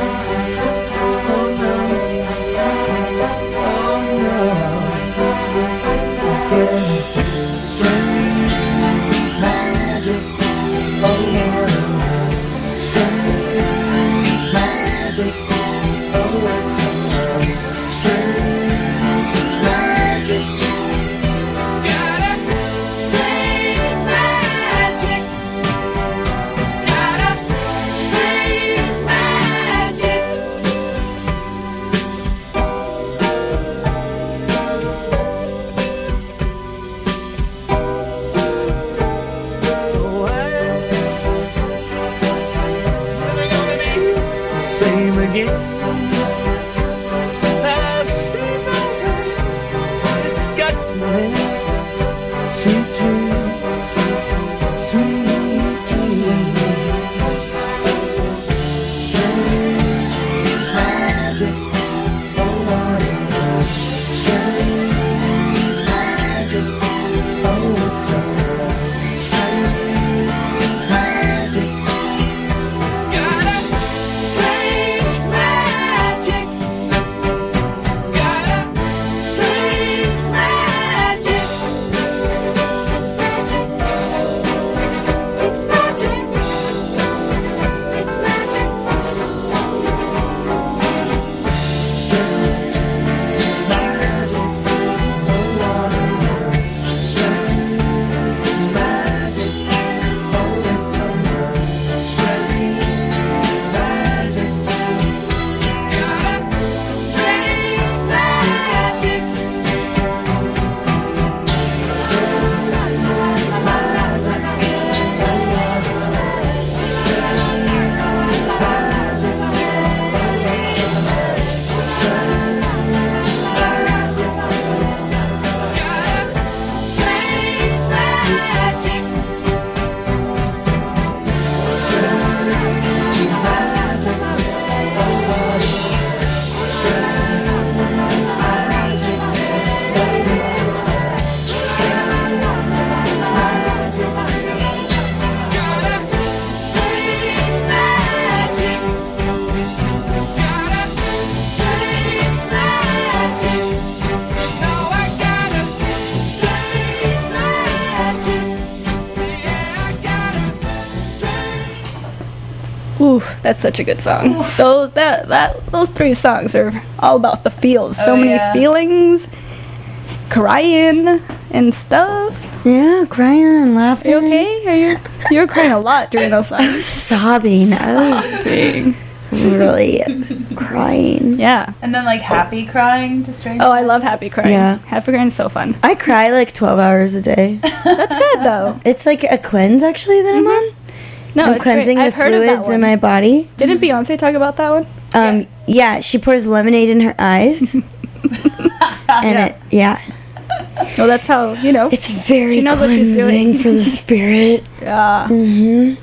That's such a good song. Those that that those three songs are all about the feels. So Oh, many yeah. feelings, crying and stuff. Yeah, crying and laughing. Are you okay? Are you you were crying a lot during those songs. I was sobbing. I was Being- really crying. Yeah. And then like happy crying to strange. Oh, I love happy crying. Yeah. Happy crying is so fun. I cry like 12 hours a day. That's good though. It's like a cleanse actually that I'm mm-hmm. on. No, I'm it's great. cleansing the I've heard of fluids in my body. Didn't Beyonce talk about that one? Um, yeah. she pours lemonade in her eyes. and it, yeah, Well, that's how you know. it's very She knows what she's cleansing doing. for the spirit. Yeah. hmm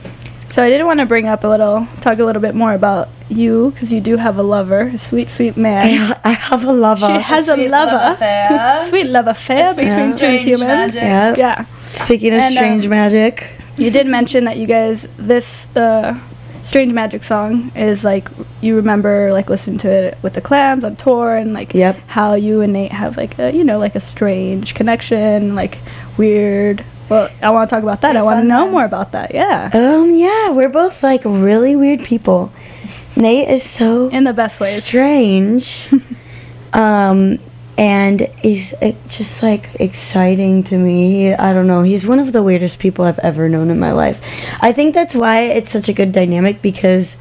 So I did want to bring up a little, talk a little bit more about you because you do have a lover, a sweet, sweet I, man. ha- I have a lover. She has a Sweet love lover, affair. sweet love affair A sweet between two humans. magic. yeah. Yeah. Speaking of And, strange um, magic, You did mention that you guys this the Strange Magic song is like you remember like listening to it with the clams on tour and like Yep. how you and Nate have like a you know like a strange connection like weird. Well, I want to talk about that. I want to know times. more about that. Yeah, um, yeah, we're both like really weird people. Nate is so in the best way strange. um, and he's just like exciting to me. I don't know. He's one of the weirdest people I've ever known in my life. I think that's why it's such a good dynamic because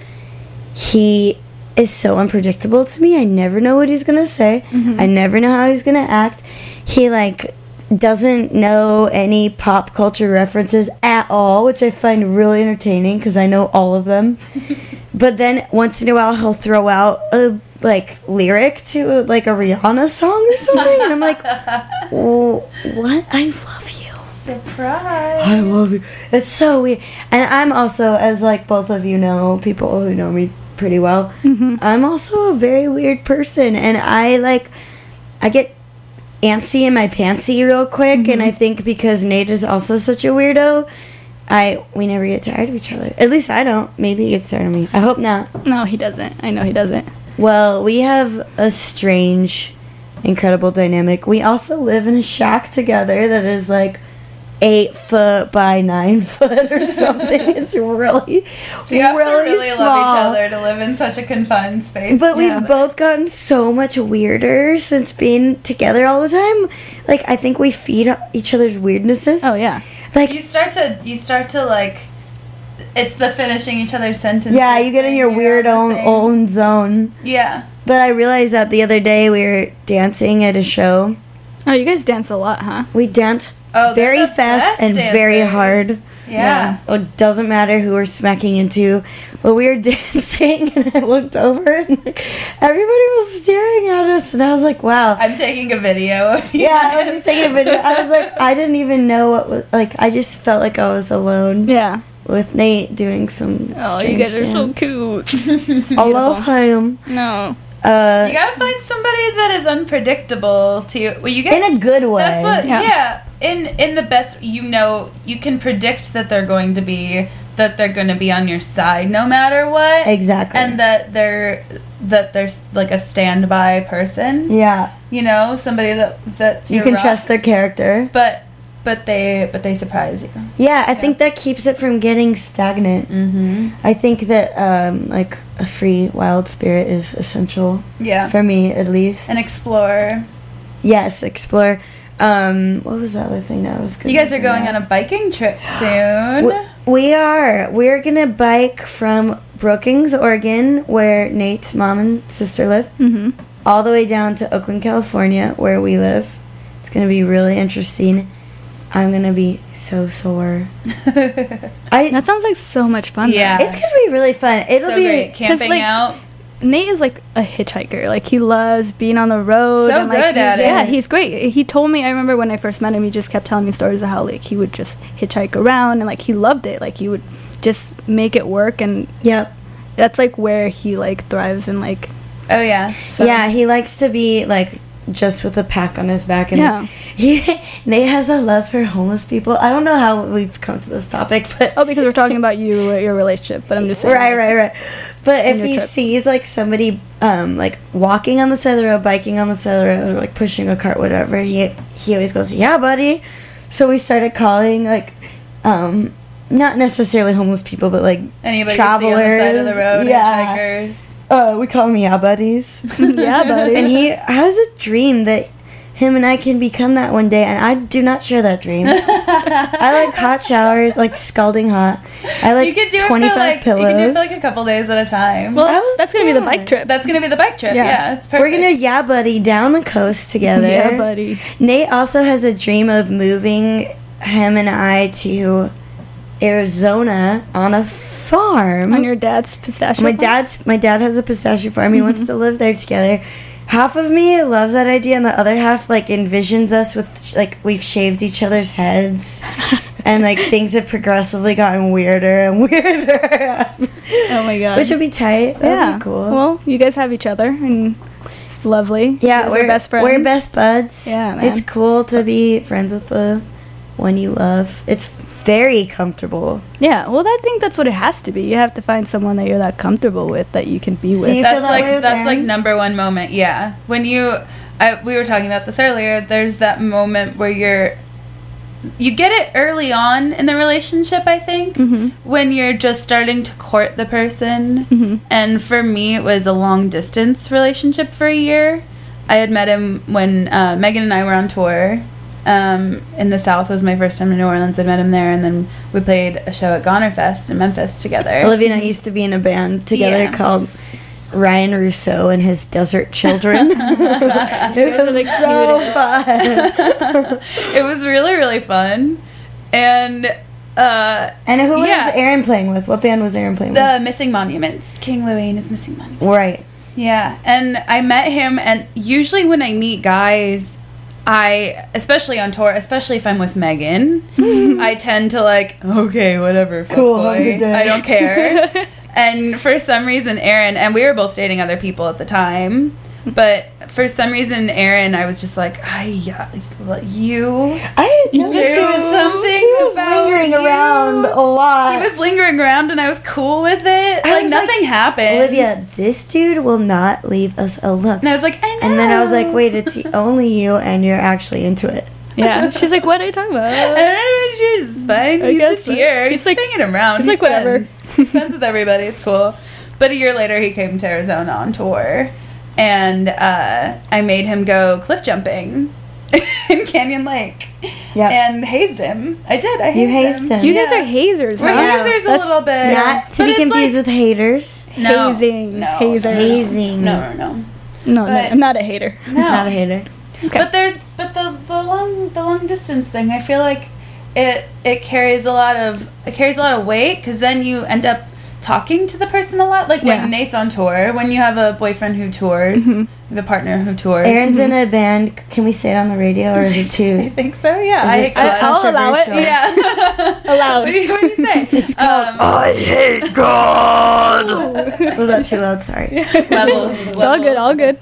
he is so unpredictable to me. I never know what he's gonna say. Mm-hmm. I never know how he's gonna act. He like doesn't know any pop culture references at all, which I find really entertaining because I know all of them. but then once in a while, he'll throw out a like lyric to like a Rihanna song or something, and I'm like, "Oh, "What? I love you." Surprise. I love you. It's so weird. And I'm also, as like both of you know, people who know me pretty well, mm-hmm. I'm also a very weird person. And I like, I get antsy in my pantsy real quick. And I mm-hmm. think because Nate is also such a weirdo, I we never get tired of each other. At least I don't. Maybe he gets tired of me. I hope not. No, he doesn't. I know he doesn't. Well, we have a strange, incredible dynamic. We also live in a shack together that is like eight foot by nine foot or something. it's really, So you have really, to really small. love each other to live in such a confined space. But together. we've both gotten so much weirder since being together all the time. Like I think we feed each other's weirdnesses. Oh yeah. Like you start to you start to like it's the finishing each other's sentences. yeah, you get in your weird own own zone. Yeah. But I realized that the other day we were dancing at a show. Oh, you guys dance a lot, huh? We dance Oh, very the fast best and very dancers. hard. Yeah. It doesn't matter who we're smacking into. But we were dancing and I looked over and like, everybody was staring at us and I was like, wow. I'm taking a video of you. Yeah, I was just taking a video. I was like, I didn't even know what was, like, I just felt like I was alone Yeah. With Nate doing some. Oh, you guys are so cute. I love him. no. Uh, You gotta find somebody that is unpredictable to you. Well, you get in a good way. That's what. Yeah. Yeah. In in the best, you know, you can predict that they're going to be that they're going to be on your side no matter what. Exactly. And that they're that they're like a standby person. Yeah. You know, somebody that that You can trust their character. But but they but they surprise you. Yeah, I think that keeps it from getting stagnant. Mm-hmm. I think that, um, like, a free wild spirit is essential. Yeah. For me, at least. And explore. Yes, explore. Um, what was the other thing that I was going You guys are going on a biking trip soon. We, we are. We're gonna bike from Brookings, Oregon, where Nate's mom and sister live, Mm-hmm. all the way down to Oakland, California, where we live. It's gonna be really interesting. I'm gonna be so sore. I. That sounds like so much fun. though. Yeah. It's gonna be really fun. It'll so be great. Camping like, out. Nate is like a hitchhiker. Like he loves being on the road. So and, like, good at it. Yeah, he's great. He told me. I remember when I first met him. He just kept telling me stories of how like he would just hitchhike around and like he loved it. Like he would just make it work, and Yep. that's like where he like thrives and like Oh yeah. yeah, he likes to be like just with a pack on his back, and Yeah. he Nate has a love for homeless people. I don't know how we've come to this topic, but oh because we're talking about you your relationship. But I'm just saying right, right, right. But if he trip. sees like somebody um like walking on the side of the road, biking on the side of the road, or like pushing a cart, whatever, he he always goes, "Yeah, buddy." So we started calling like um not necessarily homeless people, but like Anybody travelers. on the side of the road, yeah. Hitchhikers. Uh, we call him yeah buddies. yeah, buddy. and he has a dream that him and I can become that one day, and I do not share that dream. I like hot showers, like scalding hot. I like you could do it for 25 like pillows. you can do it for like a couple days at a time. well, That was- that's gonna be the bike trip. That's gonna be the bike trip. Yeah. Yeah, it's perfect. We're gonna yeah buddy down the coast together. Yeah, buddy. Nate also has a dream of moving him and I to Arizona on a farm. on your dad's pistachio. my farm? dad's my dad has a pistachio farm. He wants mm-hmm. to live there together. Half of me loves that idea, and the other half like envisions us with like we've shaved each other's heads, and like things have progressively gotten weirder and weirder. Oh my god. Which would be tight. That'd yeah. be cool. Well, you guys have each other and lovely. Yeah, we're best friends. We're best buds. Yeah, man. It's cool to be friends with the one you love. It's very comfortable. Yeah, well, I think that's what it has to be. You have to find someone that you're that comfortable with that you can be with. you- that's feel that like way with that's like number one moment. Yeah, when you, I, we were talking about this earlier. There's that moment where you're, you get it early on in the relationship. I think Mhm. when you're just starting to court the person. Mhm. And for me, it was a long distance relationship for a year. I had met him when uh, Megan and I were on tour. Um, in the South It was my first time in New Orleans. I met him there, and then we played a show at Gonerfest in Memphis together. Olivia and I used to be in a band together Yeah. called Ryan Rousseau and his Desert Children. it was really so fun. it was really really fun, and uh, And who was Yeah. Aaron playing with? What band was Aaron playing with? the Missing Monuments, King Louie and his Missing Monuments. Right. Yeah, and I met him, and usually when I meet guys, I, especially on tour, especially if I'm with Megan, I tend to like, okay, whatever, Cool, have a fuckboy, good day. I don't care. and for some reason, Aaron, and we were both dating other people at the time, but for some reason, Aaron, I was just like, I, yeah, you. I There's noticed something he was about lingering you. around a lot. He was lingering around, and I was cool with it. I like was nothing happened. Olivia, this dude will not leave us alone. and I was like, I know. And then I was like, wait, it's only you, and you're actually into it. Yeah. She's like, what are you talking about? And she's fine. I He's just so. here. He's, He's like- hanging around. he's like, whatever. friends. He's friends with everybody. It's cool. But a year later, he came to Arizona on tour, and uh, I made him go cliff jumping in Canyon Lake. Yeah. And hazed him. I did. I hazed You hazed him. You guys Yeah. are hazers, We're huh? hazers a little bit. Not to But be confused like- with haters. no, hazing. No, Hazer. Hazing. No, no, no. No, But- no, I'm not a hater. No. Not a hater. But there's but the, the long the long distance thing. I feel like it it carries a lot of it carries a lot of weight because then you end up talking to the person a lot. Like Yeah. when Nate's on tour, when you have a boyfriend who tours, you have a partner who tours. Aaron's in a band. Can we say it on the radio, or is it I think so. Yeah, I, it so I, I'll allow it. yeah. Allowed. what, do you, what do you say? it's um, I hate God. Was that too loud? Sorry. levels. It's all good, all good.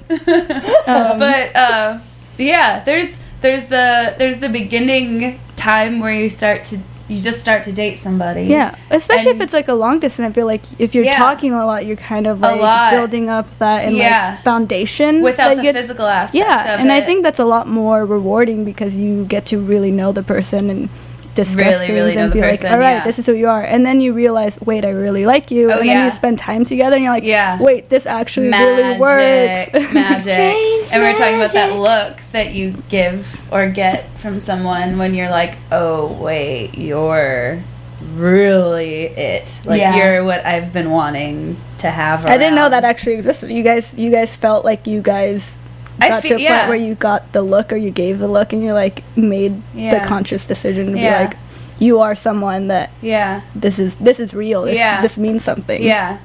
Um, but uh, yeah, there's there's the there's the beginning time where you start to you just start to date somebody. Yeah, especially And- if it's like a long distance. I feel like if you're Yeah. talking a lot, you're kind of like building up that and Yeah. like foundation without the physical aspect. Yeah, and I think that's a lot more rewarding because you get to really know the person and discuss Really, things really and the be like, all right, yeah. this is who you are, and then you realize, wait, I really like you, Oh, and then yeah. you spend time together, and you're like, Yeah. wait, this actually really works. magic, magic. Strange and we were talking about that look that you give or get from someone when you're like, oh wait, you're really it. Like Yeah. you're what I've been wanting to have. I didn't know that actually existed. You guys, you guys felt like you guys I got fe- to a yeah. point where you got the look or you gave the look, and you like made Yeah. the conscious decision to Yeah. be like, you are someone that Yeah, this is this is real. This, Yeah. this means something. yeah.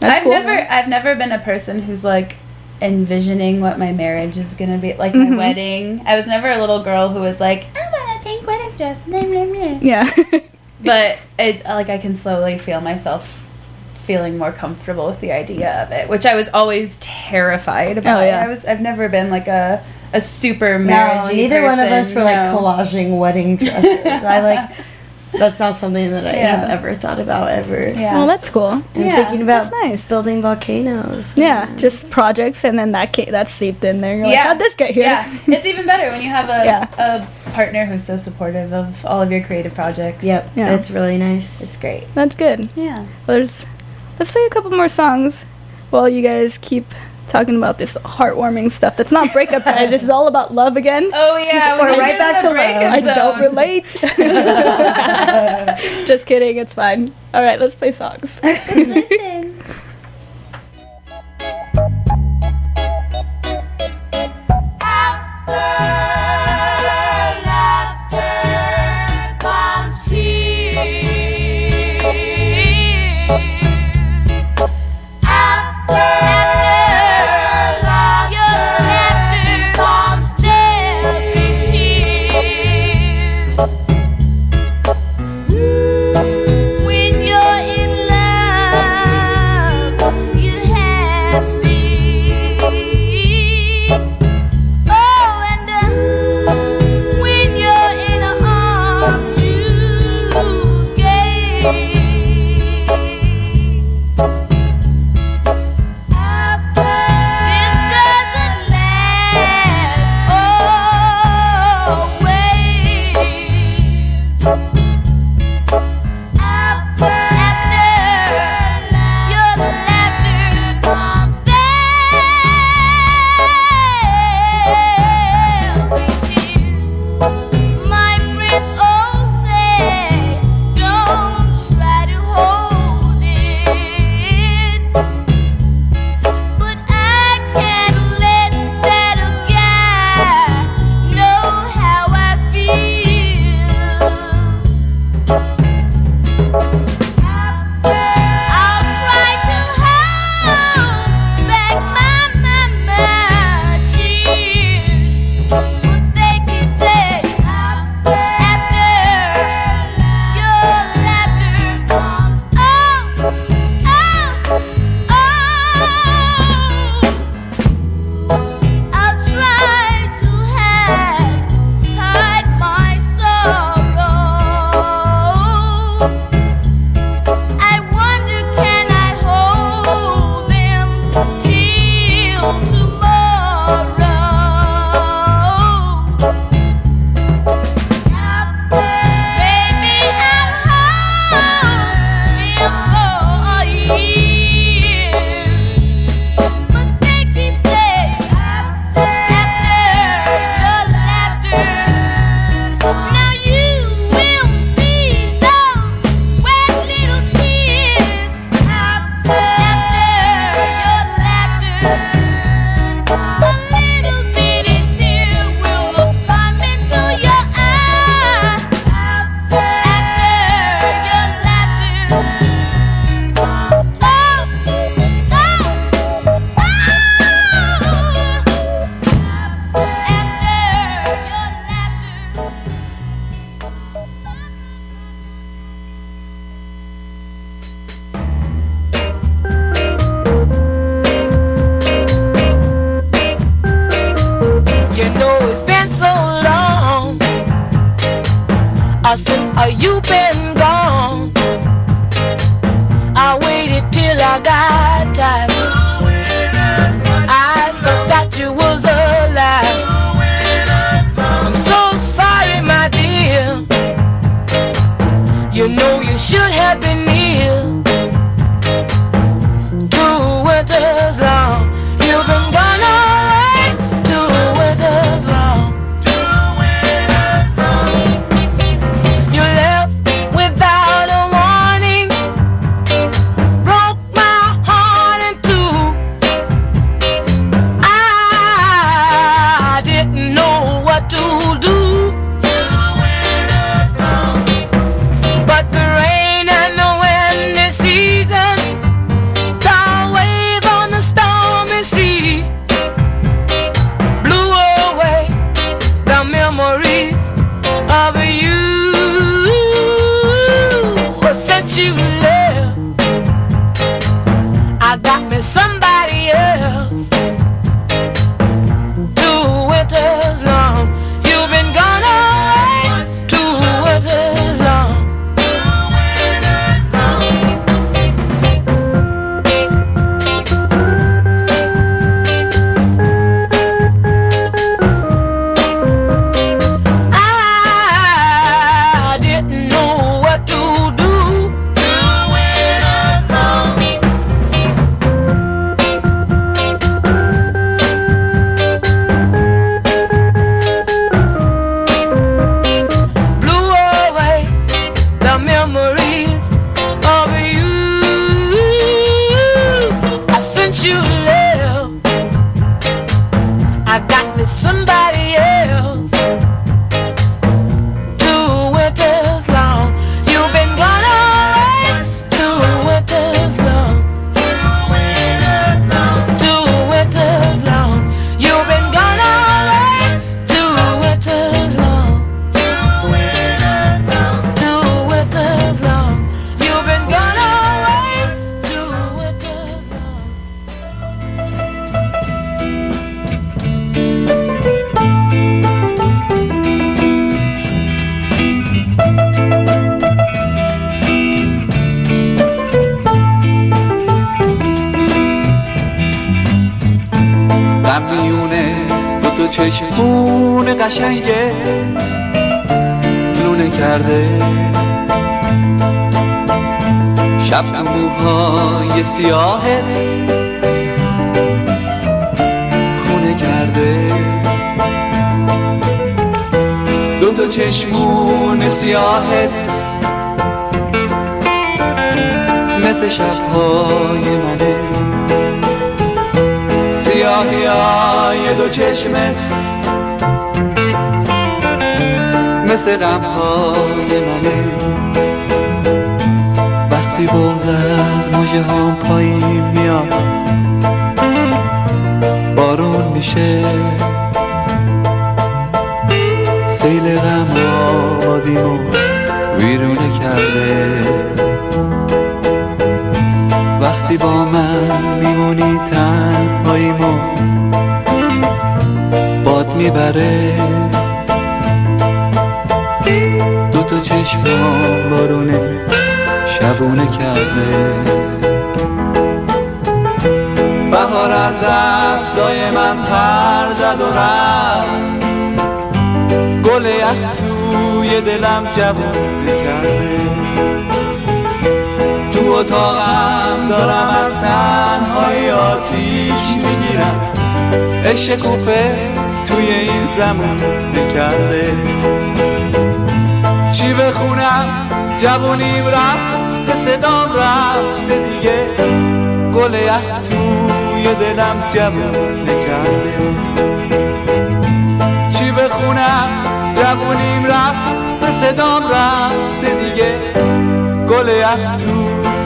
That's I've cool, never. I've never been a person who's like envisioning what my marriage is gonna be, like Mhm. my wedding. I was never a little girl who was like, I want a pink wedding dress. Blah, blah, blah. Yeah. but it like I can slowly feel myself feeling more comfortable with the idea of it, which I was always terrified about. Oh, yeah. I was I've never been like a a super No, marriagey neither one of us person, were like collaging wedding dresses. I like. That's not something that I Yeah. have ever thought about ever. Yeah. Well, that's cool. I'm Yeah, thinking about nice. building volcanoes. Yeah, just projects, and then that ca- that's seeped in there. You're like, Yeah. how'd this get here? Yeah, it's even better when you have a Yeah. a partner who's so supportive of all of your creative projects. Yep. Yeah. It's really nice. It's great. That's good. Yeah. Well, there's, let's play a couple more songs while you guys keep talking about this heartwarming stuff. That's not breakup, guys. This is all about love again. Oh yeah, We're we're right back to love. breakup I don't relate. Just kidding. It's fine. All right, let's play songs. Listen. When چشمون قشنگه لونه کرده. شب تو موهای سیاهه خونه کرده. دو تا چشمون سیاهه مثل شبهای منه. های دو چشمت مثل غمهای منه. وقتی بغز از موجه هم پایین میاد بارون میشه. سیل غم آبادیمو ویرونه کرده. با من میمونی تنهاییمو باد می‌بره. دو تا چشمام بارونه شبونه کرده. بهار از دستای من پر زد و رفت. گل یخ توی دلم جوونه کرده. اتاقم دارم از تنهای آتیش می‌گیرم. عشق کوفه توی این زمان نکرده. چی بخونم جوونیم رفت به صدام رفته دیگه. گل یخ توی دلم جوون نکرده. چی بخونم جوونیم رفت به صدام رفته دیگه. گل یخ توی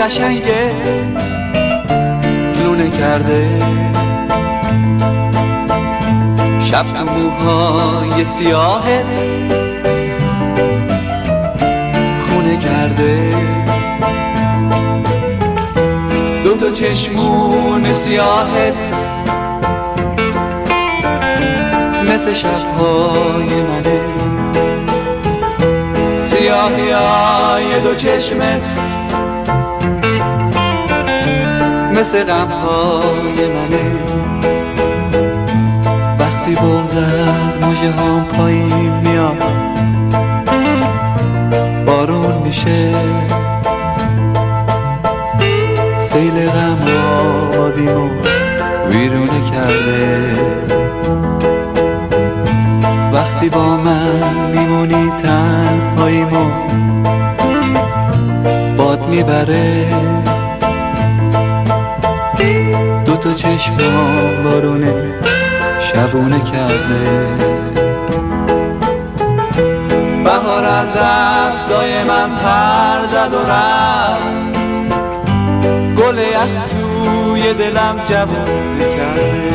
قشنگه. کرده. شب تو موهای سیاهت خونه کرده. دو تا چشمون سیاهت مثل شبهای منه. سیاهی های دو چشمت مثل غمهای منه. وقتی بغز از مجه هم پایین میاد بارون میشه. سیل غم آبادیمو ویرونه کرده. وقتی با من میمونی تنهاییمو باد می‌بره. تا چشمام بارونه شبونه کرده. بهار از دستای من پر زد و رفت. گل یخ توی دلم جوونه کرده.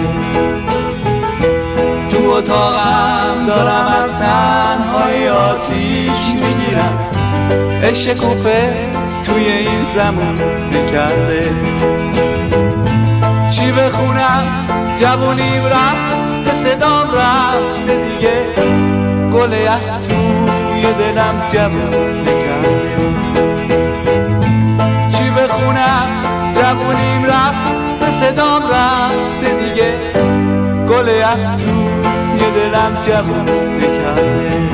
تو اتاقم دارم از تنهای آتیش می‌گیرم. عشق کوفه توی این زمان کرده. چی بخونم جوونیم رفت به صدام رفته دیگه. گل یخ توی دلم جوون کرده چی بخونم جوونیم رفت به صدام رفته دیگه. گل یخ توی دلم جوون کرده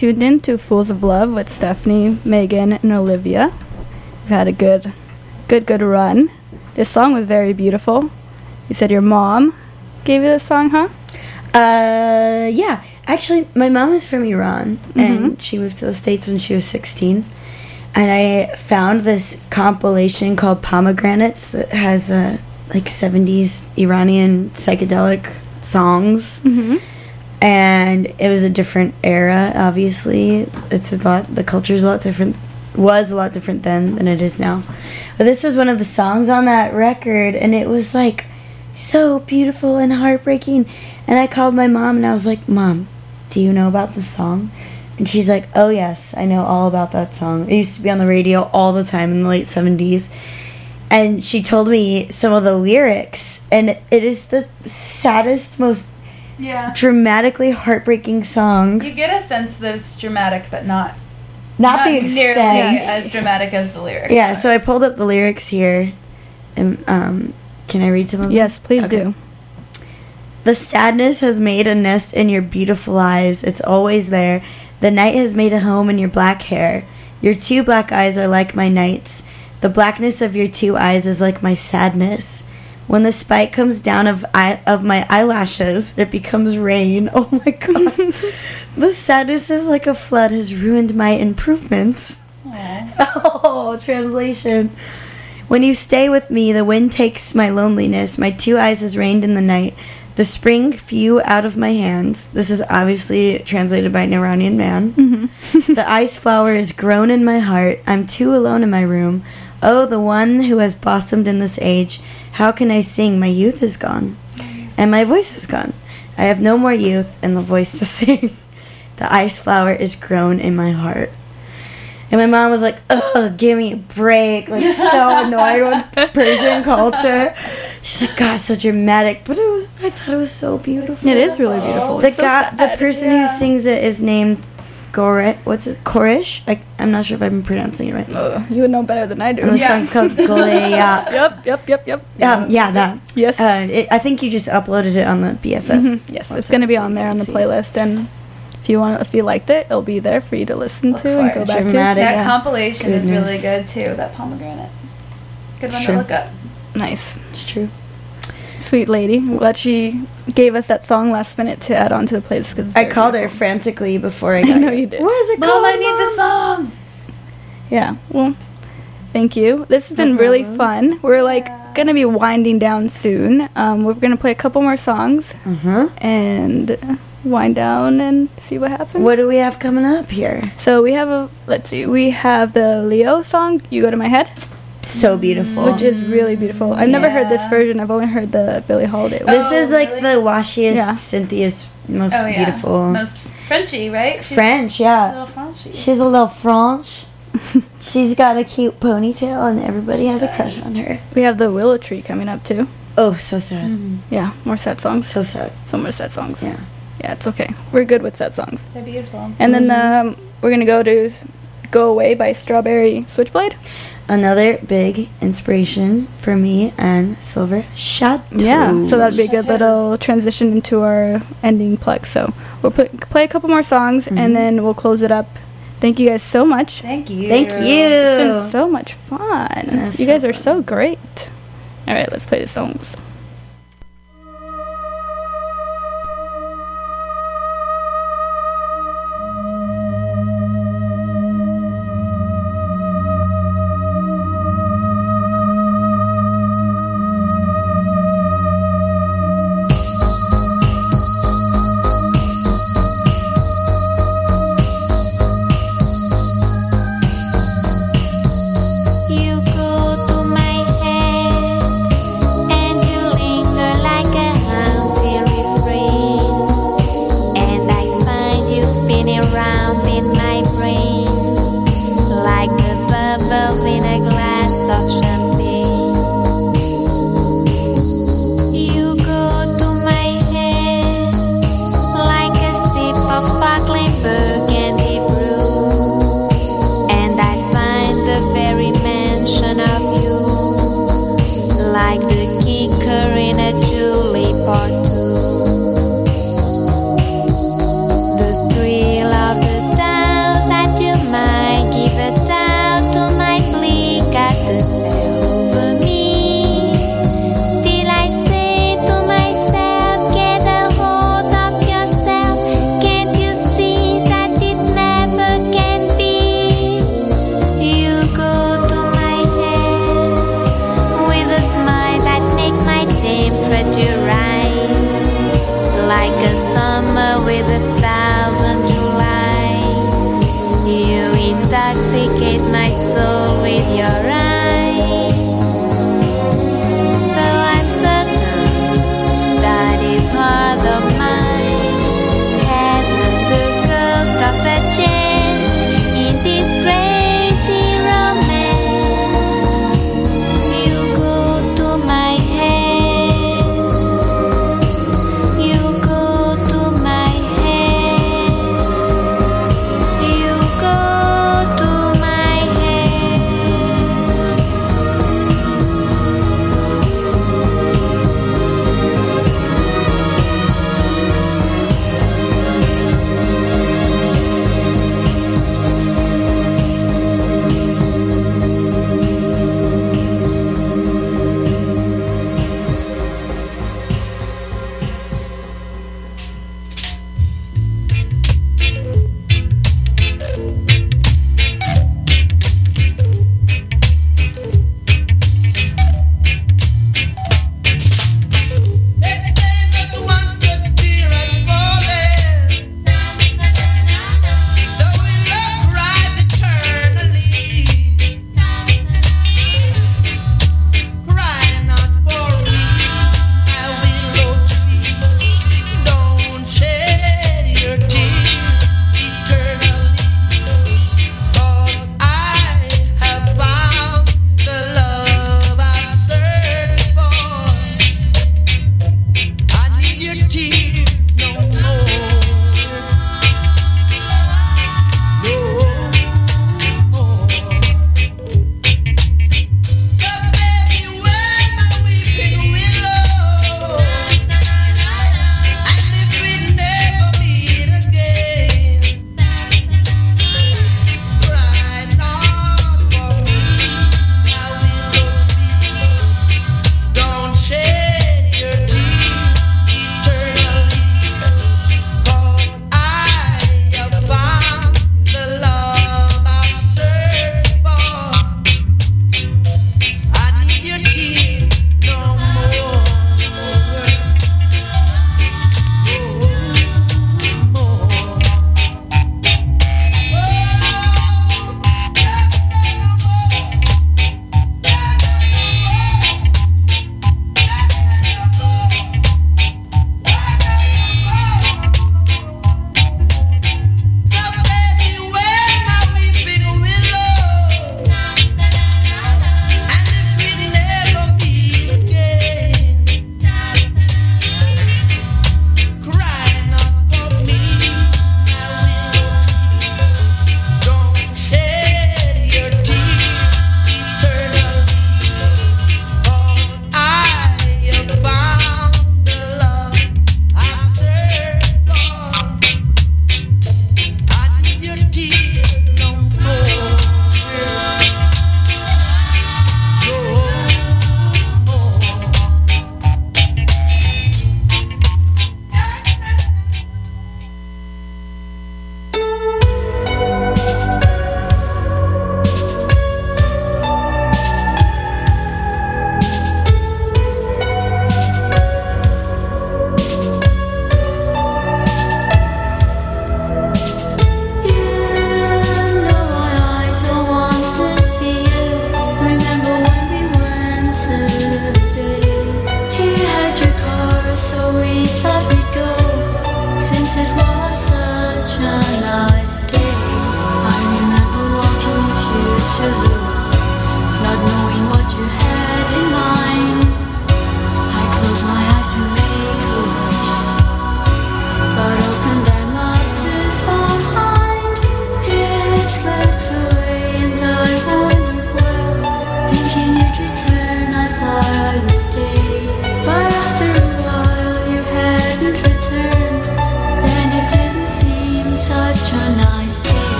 tuned in to Fools of Love with Stephanie, Megan, and Olivia. We've had a good, good, good run. This song was very beautiful. You said your mom gave you this song, huh? Uh, yeah. Actually, my mom is from Iran, Mhm. and she moved to the states when she was sixteen. And I found this compilation called Pomegranates that has uh, like seventies Iranian psychedelic songs, Mm-hmm. And it was a different era. Obviously, it's a lot. The culture's a lot different. Was a lot different then than it is now. But this was one of the songs on that record, and it was like so beautiful and heartbreaking. And I called my mom and I was like, Mom, do you know about this song? And she's like, Oh, yes, I know all about that song. It used to be on the radio all the time in the late 70s. And she told me some of the lyrics, and it is the saddest, most Yeah. dramatically heartbreaking song. You get a sense that it's dramatic, but not Not, the extent nearly as dramatic as the lyrics. yeah, so I pulled up the lyrics here. And, um, can I read some of them? Yes, please Okay. do. The sadness has made a nest in your beautiful eyes. It's always there. The night has made a home in your black hair. Your two black eyes are like my nights. The blackness of your two eyes is like my sadness. When the spike comes down of eye, of my eyelashes, it becomes rain. Oh my god. the sadness is like a flood has ruined my improvements. Oh, translation. When you stay with me, the wind takes my loneliness. My two eyes has rained in the night. The spring flew out of my hands. This is obviously translated by an Iranian man. Mm-hmm. the ice flower is grown in my heart. I'm too alone in my room. Oh, the one who has blossomed in this age. How can I sing? My youth is gone. And my voice is gone. I have no more youth and the voice to sing. the ice flower is grown in my heart. And my mom was like, ugh, give me a break. Like, so annoyed with Persian culture. She's like, God, so dramatic. But it was, I thought it was so beautiful. It is really beautiful. The so guy, the person who sings it is named Gore. What's it? Korish? I, I'm not sure if I'm pronouncing it right. Uh, you would know better than I do. And the song's called Goleya. Yep, yep, yep, yep. Um, yeah, that. Yes. Uh, it, I think you just uploaded it on the BFF. Mhm. Yes, it's going to be on there on the playlist. And if if you want, if you liked it, it'll be there for you to listen Look to and go back to. That Yeah. compilation is really good too. That pomegranate. Good one True. to look up. Nice, It's true. Sweet lady. I'm glad she gave us that song last minute to add on to the playlist. 'cause it's I very called her frantically before I got I got know yours. you did. What is it Mom, called? I need the song. Yeah. Well, thank you. This has been really fun. We're like gonna be winding down soon. Um, we're gonna play a couple more songs Uh-huh. and wind down and see what happens. What do we have coming up here? So we have a let's see, we have the Leo song "You Go to My Head," So beautiful. which is really beautiful. I've never heard this version. I've only heard the Billie Holiday one. this Oh, is like really? the washiest, Yeah. Cynthia's most Oh yeah. beautiful. Most Frenchy, right? She's French, A yeah. little Frenchy. She's a little French. She's got a cute ponytail, and everybody has a crush on her. We have the Willow Tree coming up too. Oh, so sad. Yeah, more sad songs. So sad. So more sad songs. Yeah. Yeah, it's okay. We're good with sad songs. They're beautiful. And then um, we're gonna go to "Go Away" by Strawberry Switchblade. Another big inspiration for me and Silver Shadow. Yeah, so that'd be a good little transition into our ending plex. So we'll put, play a couple more songs and mm-hmm. then we'll close it up. Thank you guys so much. Thank you. Thank you. It's been so much fun. That's you so guys are fun. so great. All right, let's play the songs.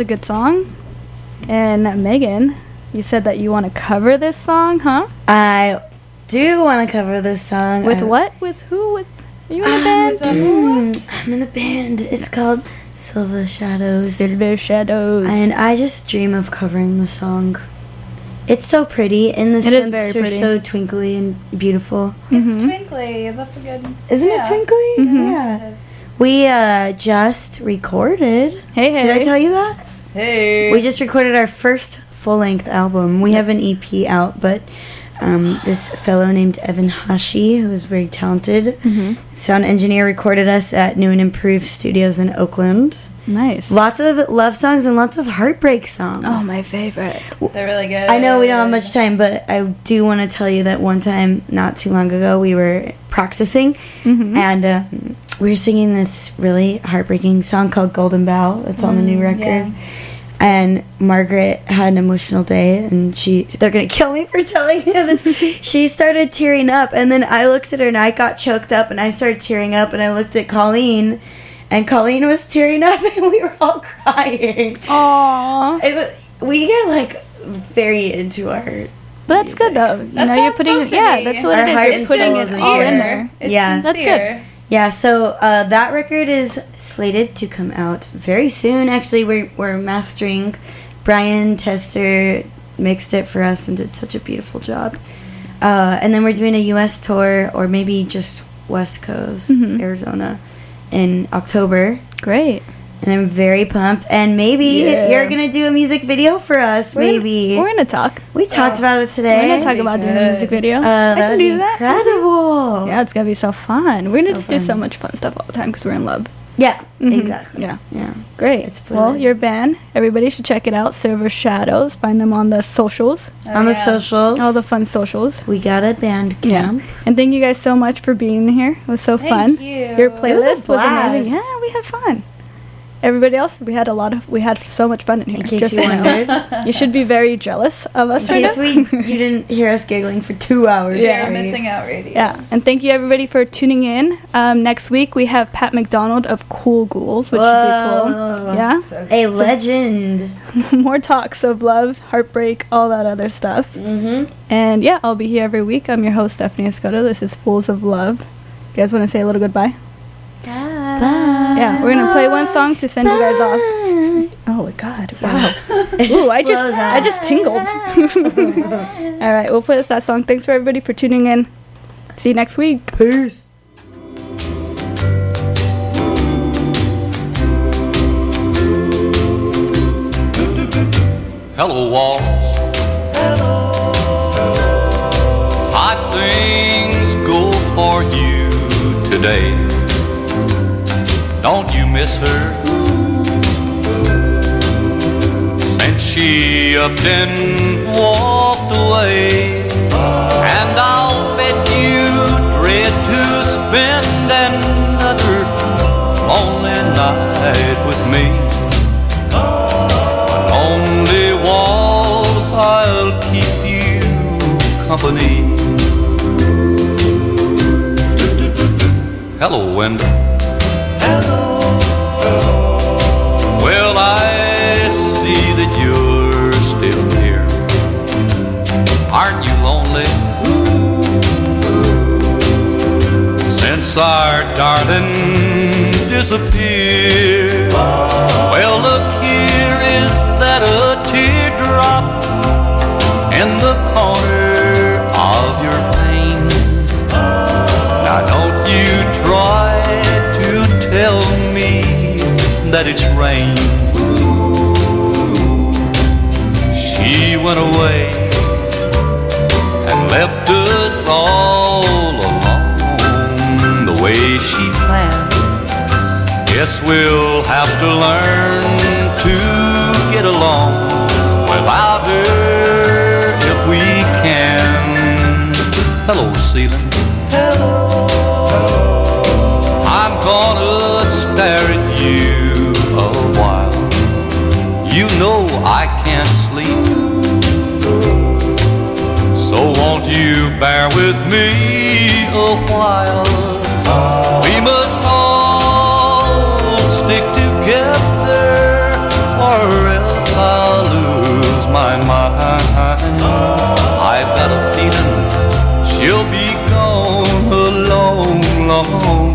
Was a good song. And Megan, you said that you want to cover this song, huh? I do want to cover this song. With I- what? With who? With are you in a band? mm, I'm in a band. It's called Silver Shadows. Silver Shadows. And I just dream of covering the song. It's so pretty, and the It is synths very are so twinkly and beautiful. It's twinkly. That's a good. Isn't yeah. it twinkly? Mm-hmm. Yeah. We uh, just recorded. Hey, hey. Did I tell you that? Hey. We just recorded our first full length album. We have an EP out, but um, this fellow named Evan Hashi, who is very talented, Mhm. sound engineer, recorded us at New and Improved Studios in Oakland. Nice. Lots of love songs and lots of heartbreak songs. Oh, my favorite. They're really good. I know we don't have much time, but I do want to tell you that one time, not too long ago, we were practicing Mhm. and um, we were singing this really heartbreaking song called Golden Bow. That's on the new Mm, record. yeah. And Margaret had an emotional day, and she, they're gonna kill me for telling you this. she started tearing up, and then I looked at her and I got choked up, and I started tearing up, and I looked at Colleen, and Colleen was tearing up, and we were all crying. Aww. It was, we get like very into our But that's good though. You That's know, how you're putting supposed to yeah, that's what Our it heart is. and You're putting soul it is all in there. It's Yeah. That's sincere. Yeah, so uh, that record is slated to come out very soon. Actually, we're, we're mastering. Brian Tester mixed it for us and did such a beautiful job. Uh, and then we're doing a U.S. tour, or maybe just West Coast, Mhm. Arizona, in October. Great. And I'm very pumped. And maybe Yeah. you're gonna do a music video for us. We're- maybe We're gonna talk. we talked about it today. We're gonna talk about doing a music video. Uh, I can do that. incredible. Yeah, it's gonna be so fun. We're gonna So just do so much fun stuff all the time because we're in love. Yeah, Mhm. exactly. Yeah. Yeah. Great. It's well, your band, everybody should check it out. Silver Shadows. Find them on the socials, Oh, on the yeah. socials. all the fun socials. we got a band Yeah. camp. And thank you guys so much for being here. It was so fun. Thank fun. you. Your It was playlist was, amazing. Yeah, we had fun. Everybody else, we had a lot of, we had so much fun in here. In case just you wondered. you should be very jealous of us In right case now. we you didn't hear us giggling for two hours. You're straight. missing out radio. Yeah, and thank you everybody for tuning in. Um, next week we have Pat McDonald of Cool Ghouls, which should be cool. Yeah, So A legend. more talks of love, heartbreak, all that other stuff. Mm-hmm. And yeah, I'll be here every week. I'm your host Stephanie Escoto. This is Fools of Love. You guys want to say a little goodbye? Yeah, we're gonna play one song to send you guys off. Oh my God! Wow. It just Ooh, I just flows I just tingled. all right, we'll play us that song. Thanks for everybody for tuning in. See you next week. Peace. Hello, walls. Hot things go for you today. Don't you miss her? Since she up and walked away. And I'll bet you dread to spend another lonely night with me. Lonely walls, I'll keep you company. Hello, Wendell. Well, I see that you're still here. Aren't you lonely? Since our darling disappeared. Well, look here, is that a teardrop in the corner that it's rain. She went away and left us all alone the way she planned. Guess we'll have to learn to get along without her if we can. Hello, ceiling. with me a while. We must all stick together, or else I'll lose my mind. I've got a feeling she'll be gone a long, long